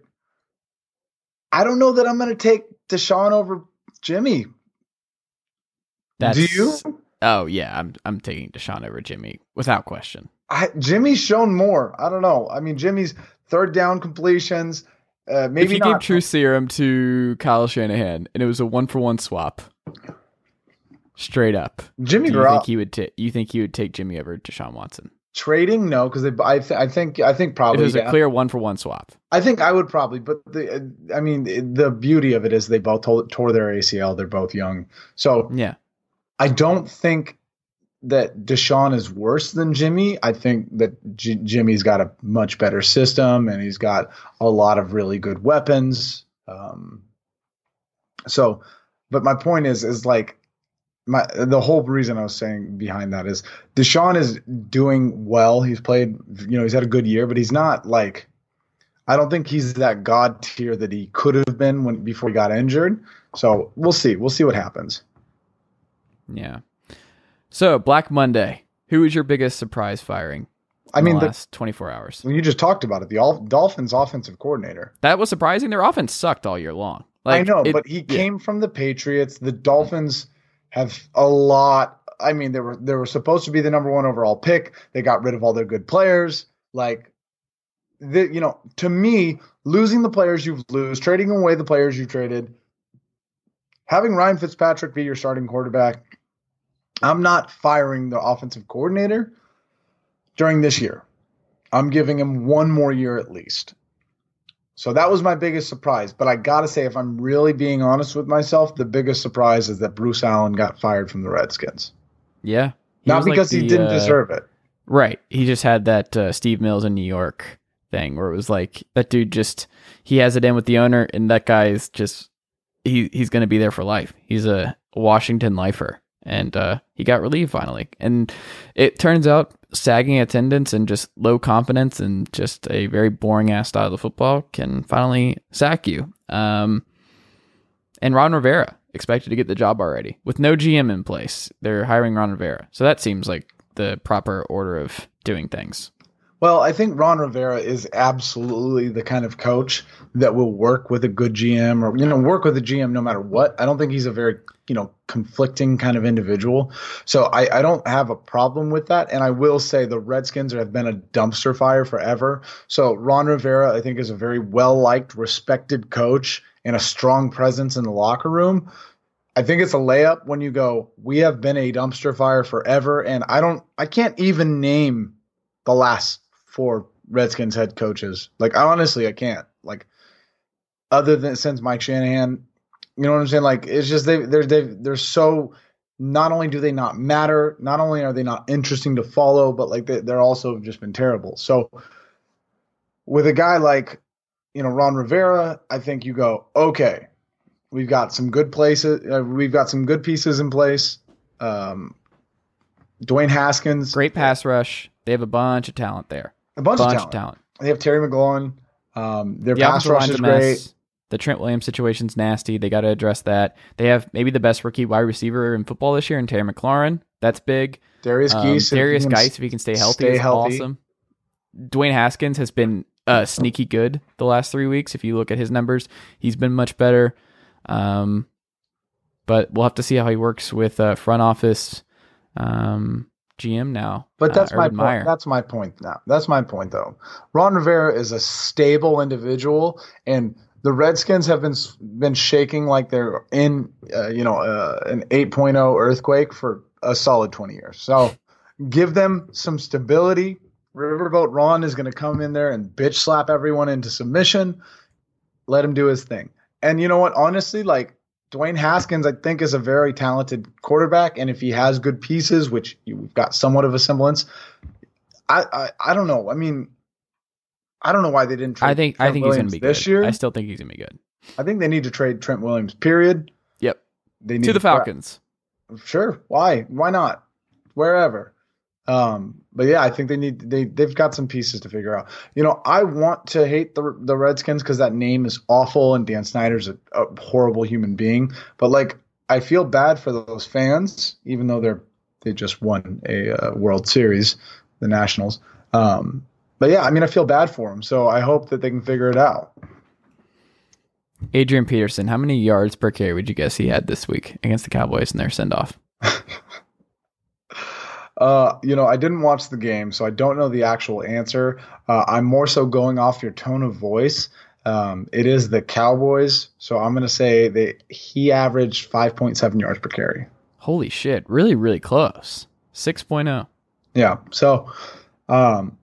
I don't know that I'm going to take Deshaun over Jimmy. that's Do you? Oh yeah, I'm I'm taking Deshaun over Jimmy without question. I, Jimmy's shown more. I don't know. I mean, Jimmy's third down completions. Uh, maybe if you not. gave True Serum to Kyle Shanahan and it was a one for one swap, straight up, Jimmy do you think he would ta- you think he would take Jimmy over Deshaun Watson? trading no, because I, th- I think I think probably it was yeah. a clear one for one swap. I think I would probably, but the I mean the beauty of it is they both tore their ACL. They're both young, so Yeah. I don't think that Deshaun is worse than Jimmy. I think that J- Jimmy's got a much better system and he's got a lot of really good weapons. Um, so, but my point is, is like my the whole reason I was saying behind that is Deshaun is doing well. He's played, you know, he's had a good year, but he's not like I don't think he's that god tier that he could have been when before he got injured. So we'll see. We'll see what happens. Yeah. So Black Monday. Who was your biggest surprise firing? I mean, the the, last 24 hours. you just talked about it. The Dolphins offensive coordinator. That was surprising. Their offense sucked all year long. Like, I know, it- but he came from the Patriots. The Dolphins have a lot. I mean, they were they were supposed to be the number one overall pick. They got rid of all their good players. Like, the, you know, to me, losing the players you've lose, trading away the players you traded, having Ryan Fitzpatrick be your starting quarterback. I'm not firing the offensive coordinator during this year. I'm giving him one more year at least. So that was my biggest surprise. But I got to say, if I'm really being honest with myself, the biggest surprise is that Bruce Allen got fired from the Redskins. yeah. Not was like because he didn't uh, deserve it. Right. He just had that uh, Steve Mills in New York thing where it was like that dude just he has it in with the owner and that guy is just he he's going to be there for life. He's a Washington lifer and uh he got relieved finally. And it turns out sagging attendance and just low confidence and just a very boring ass style of football can finally sack you. Um and Ron Rivera expected to get the job already with no GM in place. They're hiring Ron Rivera. So that seems like the proper order of doing things. Well, I think Ron Rivera is absolutely the kind of coach that will work with a good GM or, you know, work with a GM no matter what. I don't think he's a very, you know, conflicting kind of individual. So I, I don't have a problem with that. And I will say the Redskins have been a dumpster fire forever. So Ron Rivera, I think, is a very well liked, respected coach and a strong presence in the locker room. I think it's a layup when you go, we have been a dumpster fire forever. And I don't, I can't even name the last four Redskins head coaches. Like, I honestly, I can't. Like, other than since Mike Shanahan, you know what I'm saying? Like, it's just they, they're, they, they're so, not only do they not matter, not only are they not interesting to follow, but like they, they're also just been terrible. So, with a guy like, you know, Ron Rivera, I think you go, okay, we've got some good places, uh, we've got some good pieces in place. Um, Dwayne Haskins, Great pass rush. They have a bunch of talent there. a bunch, bunch of talent. of talent. They have Terry McLaurin. Um, their The pass rush is great. The Trent Williams situation's nasty. They got to address that. They have maybe the best rookie wide receiver in football this year in Terry McLaurin. That's big. Derrius Um, Guice, if Derrius can Guice, if he can stay healthy, stay is healthy. awesome. Dwayne Haskins has been uh, sneaky good the last three weeks. If you look at his numbers, he's been much better. Um, but we'll have to see how he works with uh, front office um, GM now. But that's uh, my point. Meyer. That's my point now. That's my point though. Ron Rivera is a stable individual, and the Redskins have been been shaking like they're in, uh, you know, uh, an 8.0 earthquake for a solid 20 years. So give them some stability. Riverboat Ron is going to come in there and bitch slap everyone into submission. Let him do his thing. And you know what? Honestly, like Dwayne Haskins, I think, is a very talented quarterback, and if he has good pieces, which you've got somewhat of a semblance, I I, I don't know. I mean, I don't know why they didn't. Trade I think I Trent think he's going to be this good. year. I still think he's going to be good. I think they need to trade Trent Williams. Period. Yep. They need To the Falcons. Sure. Why? Why not? Wherever. Um, but yeah, I think they need they they've got some pieces to figure out. You know, I want to hate the the Redskins because that name is awful and Dan Snyder's a, a horrible human being. But like, I feel bad for those fans, even though they're they just won a uh, World Series, the Nationals. Um, but yeah, I mean, I feel bad for them. So I hope that they can figure it out. Adrian Peterson, how many yards per carry would you guess he had this week against the Cowboys in their send off? Uh, you know, I didn't watch the game, so I don't know the actual answer. Uh, I'm more so going off your tone of voice. Um, it is the Cowboys, so I'm going to say that he averaged 5.7 yards per carry. Holy shit. Really, really close. oh. 6.0. Yeah, so um,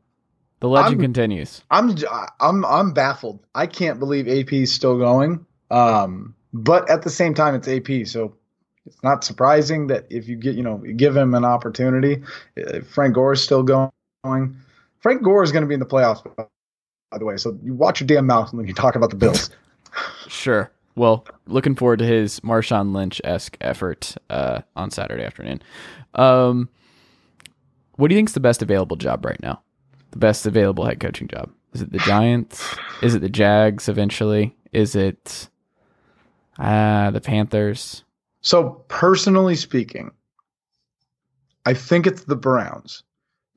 The legend I'm- continues. I'm I'm I'm baffled. I can't believe AP is still going. Um, but at the same time, it's AP, so it's not surprising that if you get you know give him an opportunity, uh, Frank Gore is still going. Frank Gore is going to be in the playoffs, by the way. So you watch your damn mouth when you talk about the Bills. Sure. Well, looking forward to his Marshawn Lynch esque effort uh, on Saturday afternoon. Um, what do you think's the best available job right now? The best available head coaching job? Is it the Giants? Is it the Jags eventually? Is it uh, the Panthers? So personally speaking, I think it's the Browns.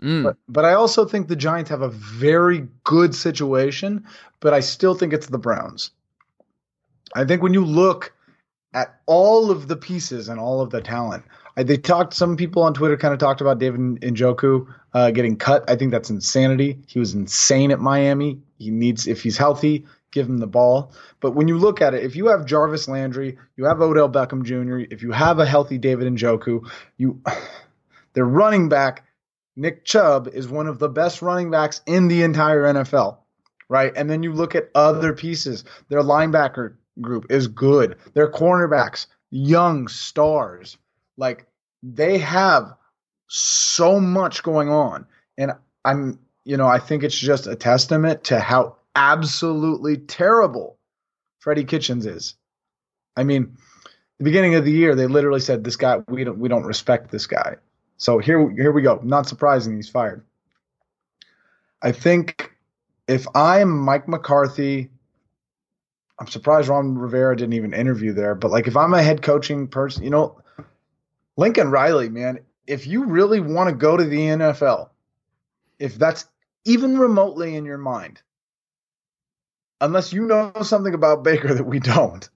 Mm. But, but I also think the Giants have a very good situation, but I still think it's the Browns. I think when you look at all of the pieces and all of the talent, they talked. Some people on Twitter kind of talked about David Njoku uh, getting cut. I think that's insanity. He was insane at Miami. He needs, if he's healthy, give him the ball. But when you look at it, if you have Jarvis Landry, you have Odell Beckham Jr., if you have a healthy David Njoku, you, their running back Nick Chubb is one of the best running backs in the entire NFL, right? And then you look at other pieces. Their linebacker group is good. Their cornerbacks, young stars. Like they have so much going on. And I'm, you know, I think it's just a testament to how absolutely terrible Freddie Kitchens is. I mean, the beginning of the year, they literally said this guy we don't we don't respect this guy. So here, here we go. Not surprising, he's fired. I think if I'm Mike McCarthy, I'm surprised Ron Rivera didn't even interview there. But like, if I'm a head coaching person, you know, Lincoln Riley, man, if you really want to go to the NFL, if that's even remotely in your mind, unless you know something about Baker that we don't,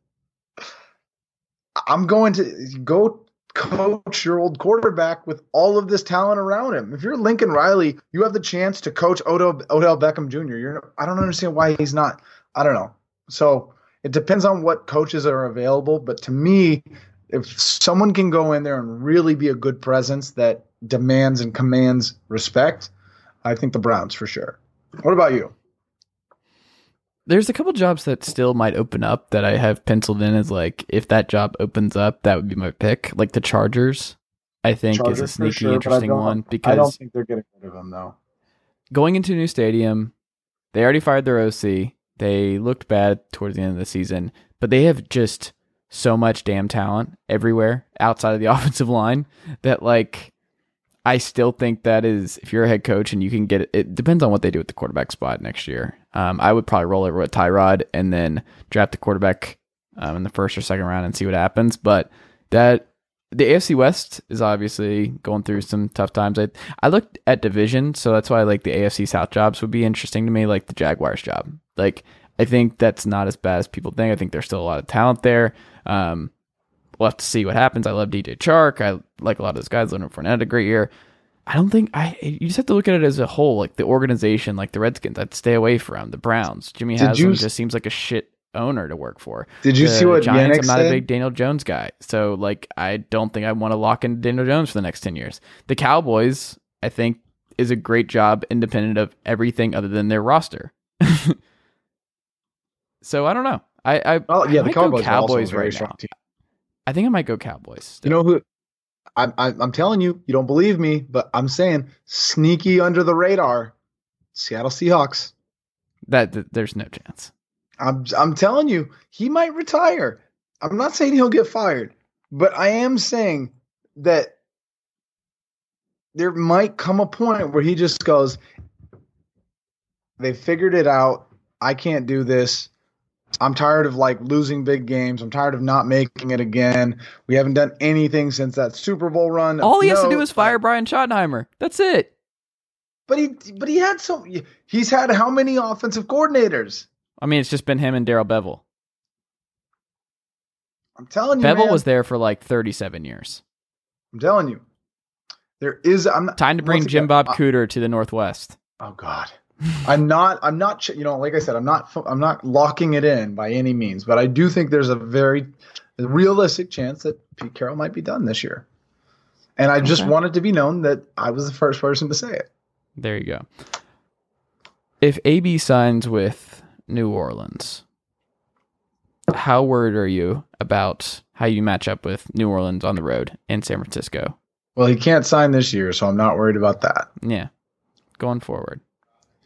I'm going to go coach your old quarterback with all of this talent around him. If you're Lincoln Riley, you have the chance to coach Odell, Odell Beckham Jr. You're, I don't understand why he's not. I don't know. So it depends on what coaches are available. But to me, if someone can go in there and really be a good presence that demands and commands respect, I think the Browns for sure. What about you? There's a couple jobs that still might open up that I have penciled in as like if that job opens up, that would be my pick. Like the Chargers, I think Chargers is a sneaky sure, interesting one because I don't think they're getting rid of him though. going into a new stadium, they already fired their OC. They looked bad towards the end of the season, but they have just so much damn talent everywhere outside of the offensive line that like I still think that is if you're a head coach and you can get it, it depends on what they do with the quarterback spot next year. Um, I would probably roll over with Tyrod and then draft the quarterback um, in the first or second round and see what happens. But that the AFC West is obviously going through some tough times. I I looked at division, so that's why like the AFC South jobs would be interesting to me, like the Jaguars job. Like I think that's not as bad as people think. I think there's still a lot of talent there. Um, we'll have to see what happens. I love DJ Chark. I like a lot of those guys. Leonard Fournette had a great year. I don't think I. You just have to look at it as a whole, like the organization, like the Redskins. I'd stay away from the Browns. Jimmy Did you Haslam s- just seems like a shit owner to work for. Did you The see what Giants? Yannick I'm not said? a big Daniel Jones guy, so like I don't think I want to lock in Daniel Jones for the next ten years. The Cowboys, I think, is a great job, independent of everything other than their roster. so I don't know. I I, Oh yeah, I the Cowboys, are also a Cowboys very right strong now. team. I think I might go Cowboys. Still. You know who? I'm, I'm I'm telling you, you don't believe me, but I'm saying sneaky under the radar, Seattle Seahawks. that, that there's no chance. I'm I'm telling you, he might retire. I'm not saying he'll get fired, but I am saying that there might come a point where he just goes, they figured it out. I can't do this. I'm tired of like losing big games. I'm tired of not making it again. We haven't done anything since that Super Bowl run. All he has to do is fire Brian Schottenheimer. That's it. But he but he had so he's had how many offensive coordinators? I mean, it's just been him and Darrell Bevell. I'm telling you, Bevell man. was there for like 37 years. I'm telling you, there is. I'm not, Time to bring Jim Bob Cooter to the Northwest. oh God, I'm not. I'm not. You know, like I said, I'm not. I'm not locking it in by any means. But I do think there's a very realistic chance that Pete Carroll might be done this year. And I just Okay. want it to be known that I was the first person to say it. There you go. If AB signs with New Orleans, how worried are you about how you match up with New Orleans on the road in San Francisco? Well, he can't sign this year, so I'm not worried about that. Yeah, going forward.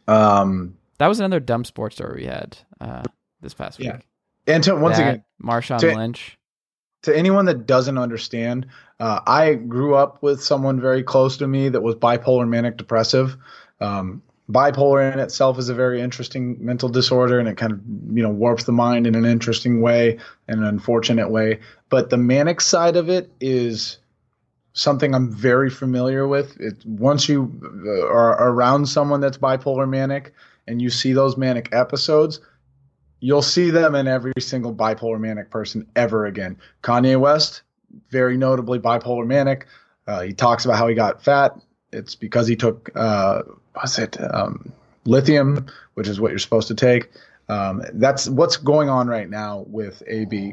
Um, That was another dumb sports story we had uh, this past Yeah. week. and to, once That, again, Marshawn to- Lynch. to anyone that doesn't understand, uh, I grew up with someone very close to me that was bipolar manic depressive. Um, bipolar in itself is a very interesting mental disorder, and it kind of you know warps the mind in an interesting way, in an unfortunate way. But the manic side of it is something I'm very familiar with. It once you uh, are around someone that's bipolar manic and you see those manic episodes, you'll see them in every single bipolar manic person ever again. Kanye West, very notably bipolar manic. Uh, he talks about how he got fat. It's because he took uh, it um, lithium, which is what you're supposed to take. Um, that's what's going on right now with AB.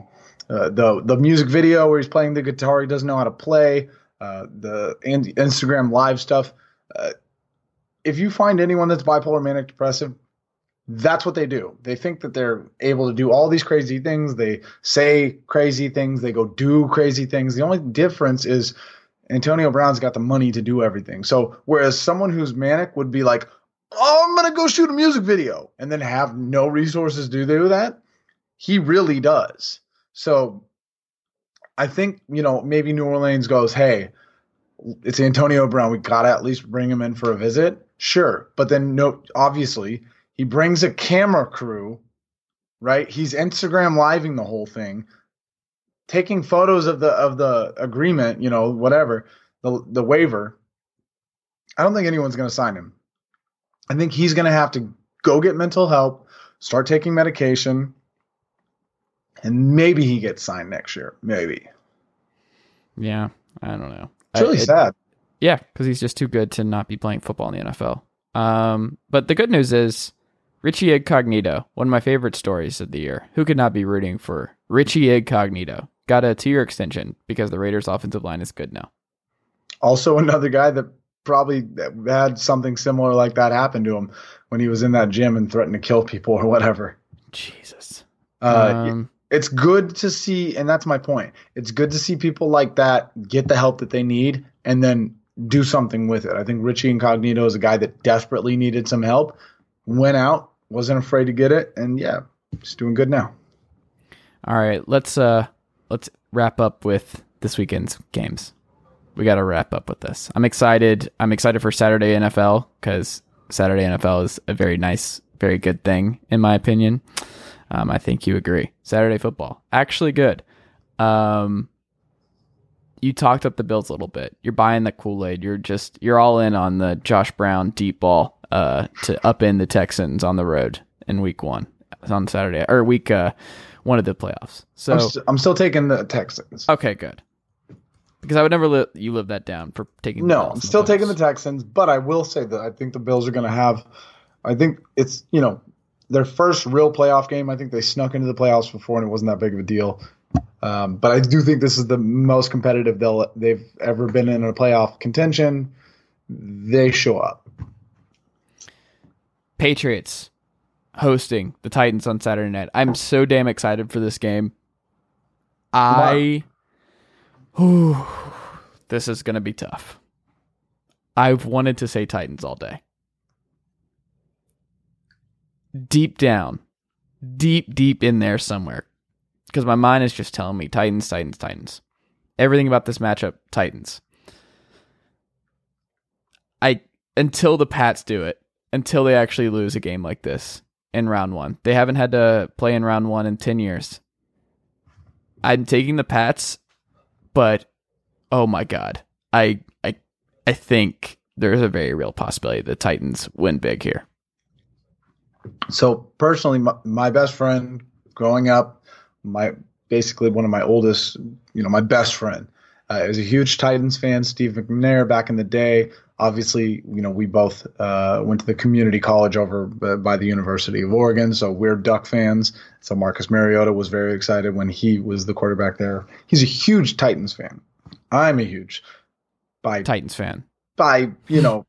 Uh, the the music video where he's playing the guitar, he doesn't know how to play. Uh, the Instagram live stuff. Uh, if you find anyone that's bipolar manic depressive, that's what they do. They think that they're able to do all these crazy things. They say crazy things. They go do crazy things. The only difference is Antonio Brown's got the money to do everything. So whereas someone who's manic would be like, "Oh, I'm gonna go shoot a music video," and then have no resources to do that, he really does. So I think you know maybe New Orleans goes, "Hey, it's Antonio Brown. We gotta at least bring him in for a visit." Sure, but then no, obviously he brings a camera crew, right? He's Instagram living the whole thing, taking photos of the of the agreement, you know, whatever, the the waiver. I don't think anyone's to sign him. I think he's to have to go get mental help, start taking medication, and maybe he gets signed next year. Maybe. Yeah, I don't know. It's really I, it, sad. Yeah, because he's just too good to not be playing football in the NFL. Um, but the good news is Richie Incognito, one of my favorite stories of the year. Who could not be rooting for Richie Incognito? Got a two year extension because the Raiders' offensive line is good now. Also, another guy that probably had something similar like that happen to him when he was in that gym and threatened to kill people or whatever. Jesus. Uh, um, it's good to see, and that's my point. It's good to see people like that get the help that they need and then do something with it. I think Richie Incognito is a guy that desperately needed some help, went out, wasn't afraid to get it, and yeah, he's doing good now. All right, let's uh let's wrap up with this weekend's games. We got to wrap up with this. I'm excited. I'm excited for Saturday NFL because Saturday NFL is a very nice, very good thing in my opinion. Um, I think you agree. Saturday football actually good. Um, you talked up the Bills a little bit. You're buying the Kool Aid. You're just you're all in on the Josh Brown deep ball uh, to up in the Texans on the road in week one on Saturday or week uh, one of the playoffs. So I'm, st- I'm still taking the Texans. Okay, good. Because I would never let you live that down for taking. No, I'm still taking the Texans, but I will say that I think the Bills are going to have. I think it's you know their first real playoff game. I think they snuck into the playoffs before, and it wasn't that big of a deal. Um, but I do think this is the most competitive they'll they've ever been in a playoff contention. They show up. Patriots hosting the Titans on Saturday night. I'm so damn excited for this game. I whew, this is to be tough. I've wanted to say Titans all day. Deep down, deep deep in there somewhere because my mind is just telling me Titans, Titans, Titans. Everything about this matchup, Titans. I until the Pats do it, until they actually lose a game like this in round one. They haven't had to play in round one in 10 years. I'm taking the Pats, but oh my God. I, I, I think there's a very real possibility the Titans win big here. So, personally, my, my best friend growing up, my basically one of my oldest, you know, my best friend, uh, is a huge Titans fan, Steve McNair back in the day obviously, you know, we both uh, went to the community college over by the University of Oregon, so we're Duck fans. So Marcus Mariota was very excited when he was the quarterback there. He's a huge Titans fan. I'm a huge by Titans fan. By you know,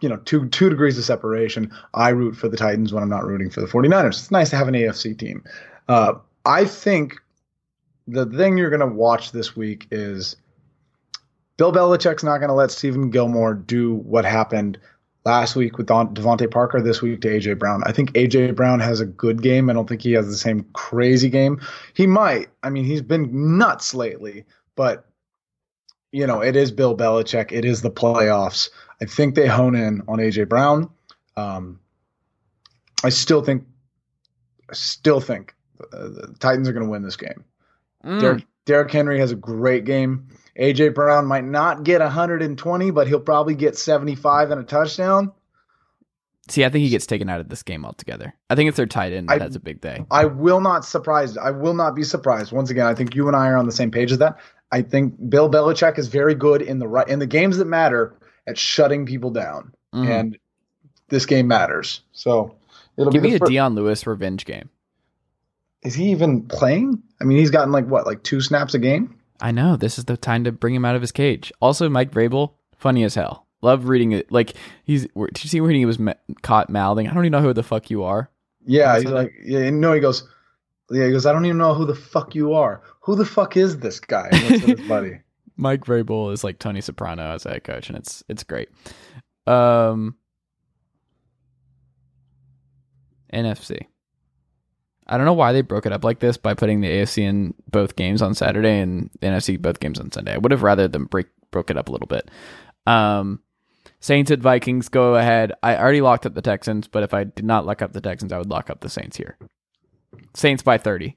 you know, two two degrees of separation. I root for the Titans when I'm not rooting for the 49ers. It's nice to have an AFC team. Uh, I think the thing you're going to watch this week is Bill Belichick's not going to let Stephen Gilmore do what happened last week with DeVante Parker, this week to AJ Brown. I think AJ Brown has a good game. I don't think he has the same crazy game. He might. I mean, he's been nuts lately, but you know, it is Bill Belichick. It is the playoffs. I think they hone in on AJ Brown. Um, I still think, I still think uh, the Titans are going to win this game. Mm. Derrick Henry has a great game. AJ Brown might not get 120, but he'll probably get 75 and a touchdown. See, I think he gets taken out of this game altogether. I think it's their tight end that I- has a big day. I will not surprised. I will not be surprised. Once again, I think you and I are on the same page with that. I think Bill Belichick is very good in the right in the games that matter at shutting people down, Mhm. and this game matters. So it'll Give be me a Dion Lewis revenge game. Is he even playing? I mean, he's gotten like what, like two snaps a game. I know this is the time to bring him out of his cage. Also, Mike Vrabel, funny as hell. Love reading it. Like he's. Did you see when he was ma- caught mouthing? I don't even know who the fuck you are. Yeah, he's like, yeah, no, he goes, yeah, he goes, I don't even know who the fuck you are. Who the fuck is this guy? And looks his buddy. Mike Vrabel is like Tony Soprano as a head coach, and it's it's great. Um, NFC. I don't know why they broke it up like this by putting the AFC in both games on Saturday and the NFC both games on Sunday. I would have rather them break broke it up a little bit. Um, Saints at Vikings go ahead. I already locked up the Texans, but if I did not lock up the Texans, I would lock up the Saints here. Saints by thirty.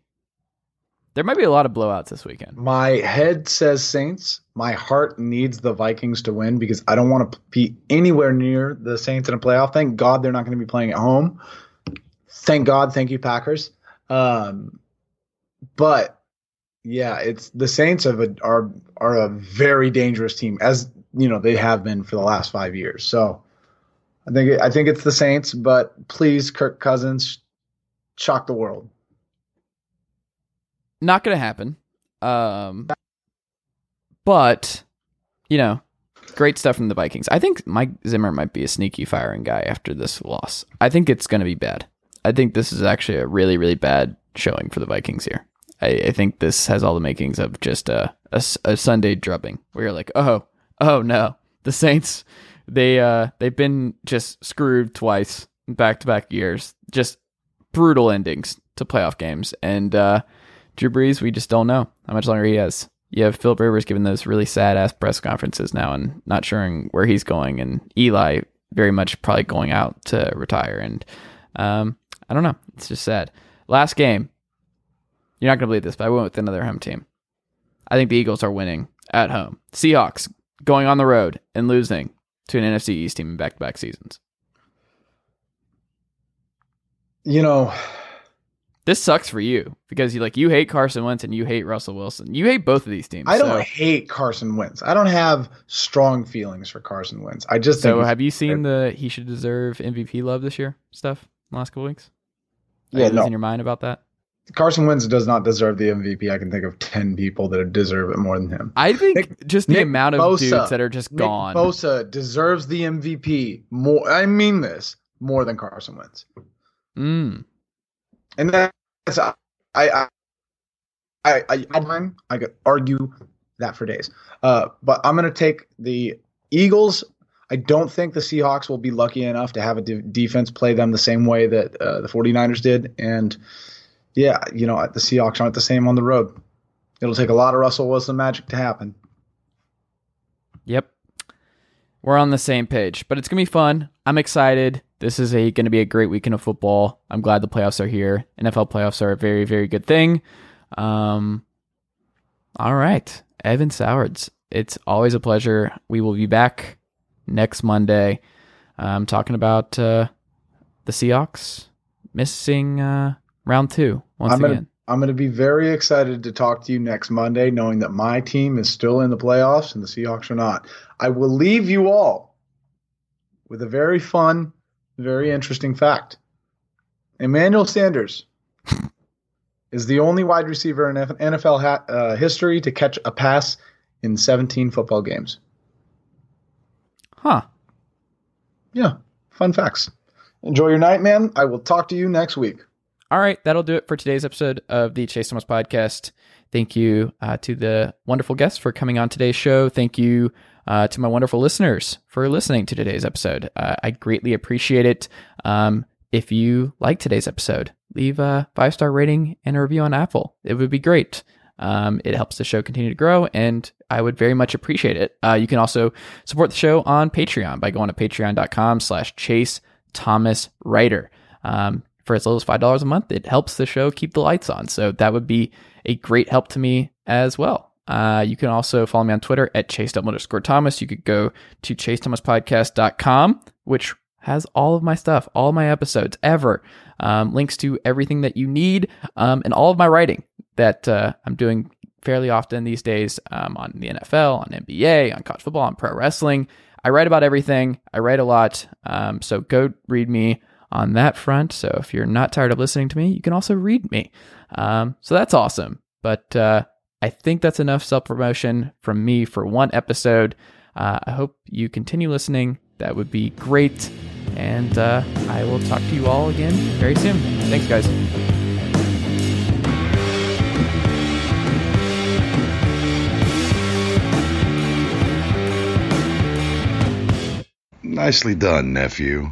There might be a lot of blowouts this weekend. My head says Saints. My heart needs the Vikings to win because I don't want to be anywhere near the Saints in a playoff. Thank God they're not going to be playing at home. Thank God. Thank you, Packers. Um, but yeah, it's the Saints have a, are are a very dangerous team, as you know they have been for the last five years. So I think I think it's the Saints, but please, Kirk Cousins, shock the world. not going to happen. Um, but you know, great stuff from the Vikings. I think Mike Zimmer might be a sneaky firing guy after this loss. I think it's going to be bad. I think this is actually a really, really bad showing for the Vikings here. I, I think this has all the makings of just a a Sunday drubbing where you're like, oh, oh no, the Saints, they uh they've been just screwed twice back to back years, just brutal endings to playoff games, and uh Drew Brees, we just don't know how much longer he has. You have Philip Rivers giving those really sad ass press conferences now and not sure where he's going, and Eli very much probably going out to retire. And um, I don't know. It's just sad. Last game. You're not to believe this, but I went with another home team. I think the Eagles are winning at home. Seahawks going on the road and losing to an NFC East team in back to back seasons. You know, This sucks for you because you like you hate Carson Wentz and you hate Russell Wilson. You hate both of these teams. I don't hate Carson Wentz. I don't have strong feelings for Carson Wentz. I just So, have you seen the he should deserve MVP love this year stuff in the last couple weeks? Are Yeah, no. your mind about that? Carson Wentz does not deserve the MVP. I can think of ten people that deserve it more than him. I think Nick- just the Nick amount of Bosa. dudes that are just Nick gone. Bosa deserves the MVP more. I mean this more than Carson Wentz, Mm. and that's I I I I, I, I could argue that for days. Uh, but I'm gonna take the Eagles. I don't think the Seahawks will be lucky enough to have a de- defense play them the same way that uh, the 49ers did. And yeah, you know, the Seahawks aren't the same on the road. It'll take a lot of Russell Wilson magic to happen. Yep. We're on the same page, but it's going to be fun. I'm excited. This is going to be a great weekend of football. I'm glad the playoffs are here. NFL playoffs are a very very good thing. Um All right. Evan Sowards. It's always a pleasure. We will be back next Monday um talking about uh the Seahawks missing uh round 2 once I'm gonna- again. I'm going to be very excited to talk to you next Monday, knowing that my team is still in the playoffs and the Seahawks are not. I will leave you all with a very fun, very interesting fact. Emmanuel Sanders is the only wide receiver in NFL ha- uh, history to catch a pass in 17 football games. Huh. Yeah, fun facts. Enjoy your night, man. I will talk to you next week. All right, that'll do it for today's episode of the Chase Thomas podcast. Thank you uh, to the wonderful guests for coming on today's show. Thank you uh, to my wonderful listeners for listening to today's episode. Uh, I greatly appreciate it. Um, if you like today's episode, leave a five star rating and a review on Apple. It would be great. Um, it helps the show continue to grow, and I would very much appreciate it. Uh, you can also support the show on Patreon by going to patreon.com slash chase Thomas Writer. Um, for as little as five dollars a month, it helps the show keep the lights on. So that would be a great help to me as well. Uh, you can also follow me on Twitter at chase underscore Thomas. You could go to chasethomaspodcast.com, which has all of my stuff, all my episodes ever, um, links to everything that you need, um, and all of my writing that uh, I'm doing fairly often these days um, on the NFL, on NBA, on college football, on pro wrestling. I write about everything. I write a lot. Um, so go read me on that front. So if you're not tired of listening to me, you can also read me. Um, so that's awesome. But uh, I think that's enough self promotion from me for one episode. Uh, I hope you continue listening. That would be great. And uh, I will talk to you all again very soon. Thanks, guys. Nicely done, nephew.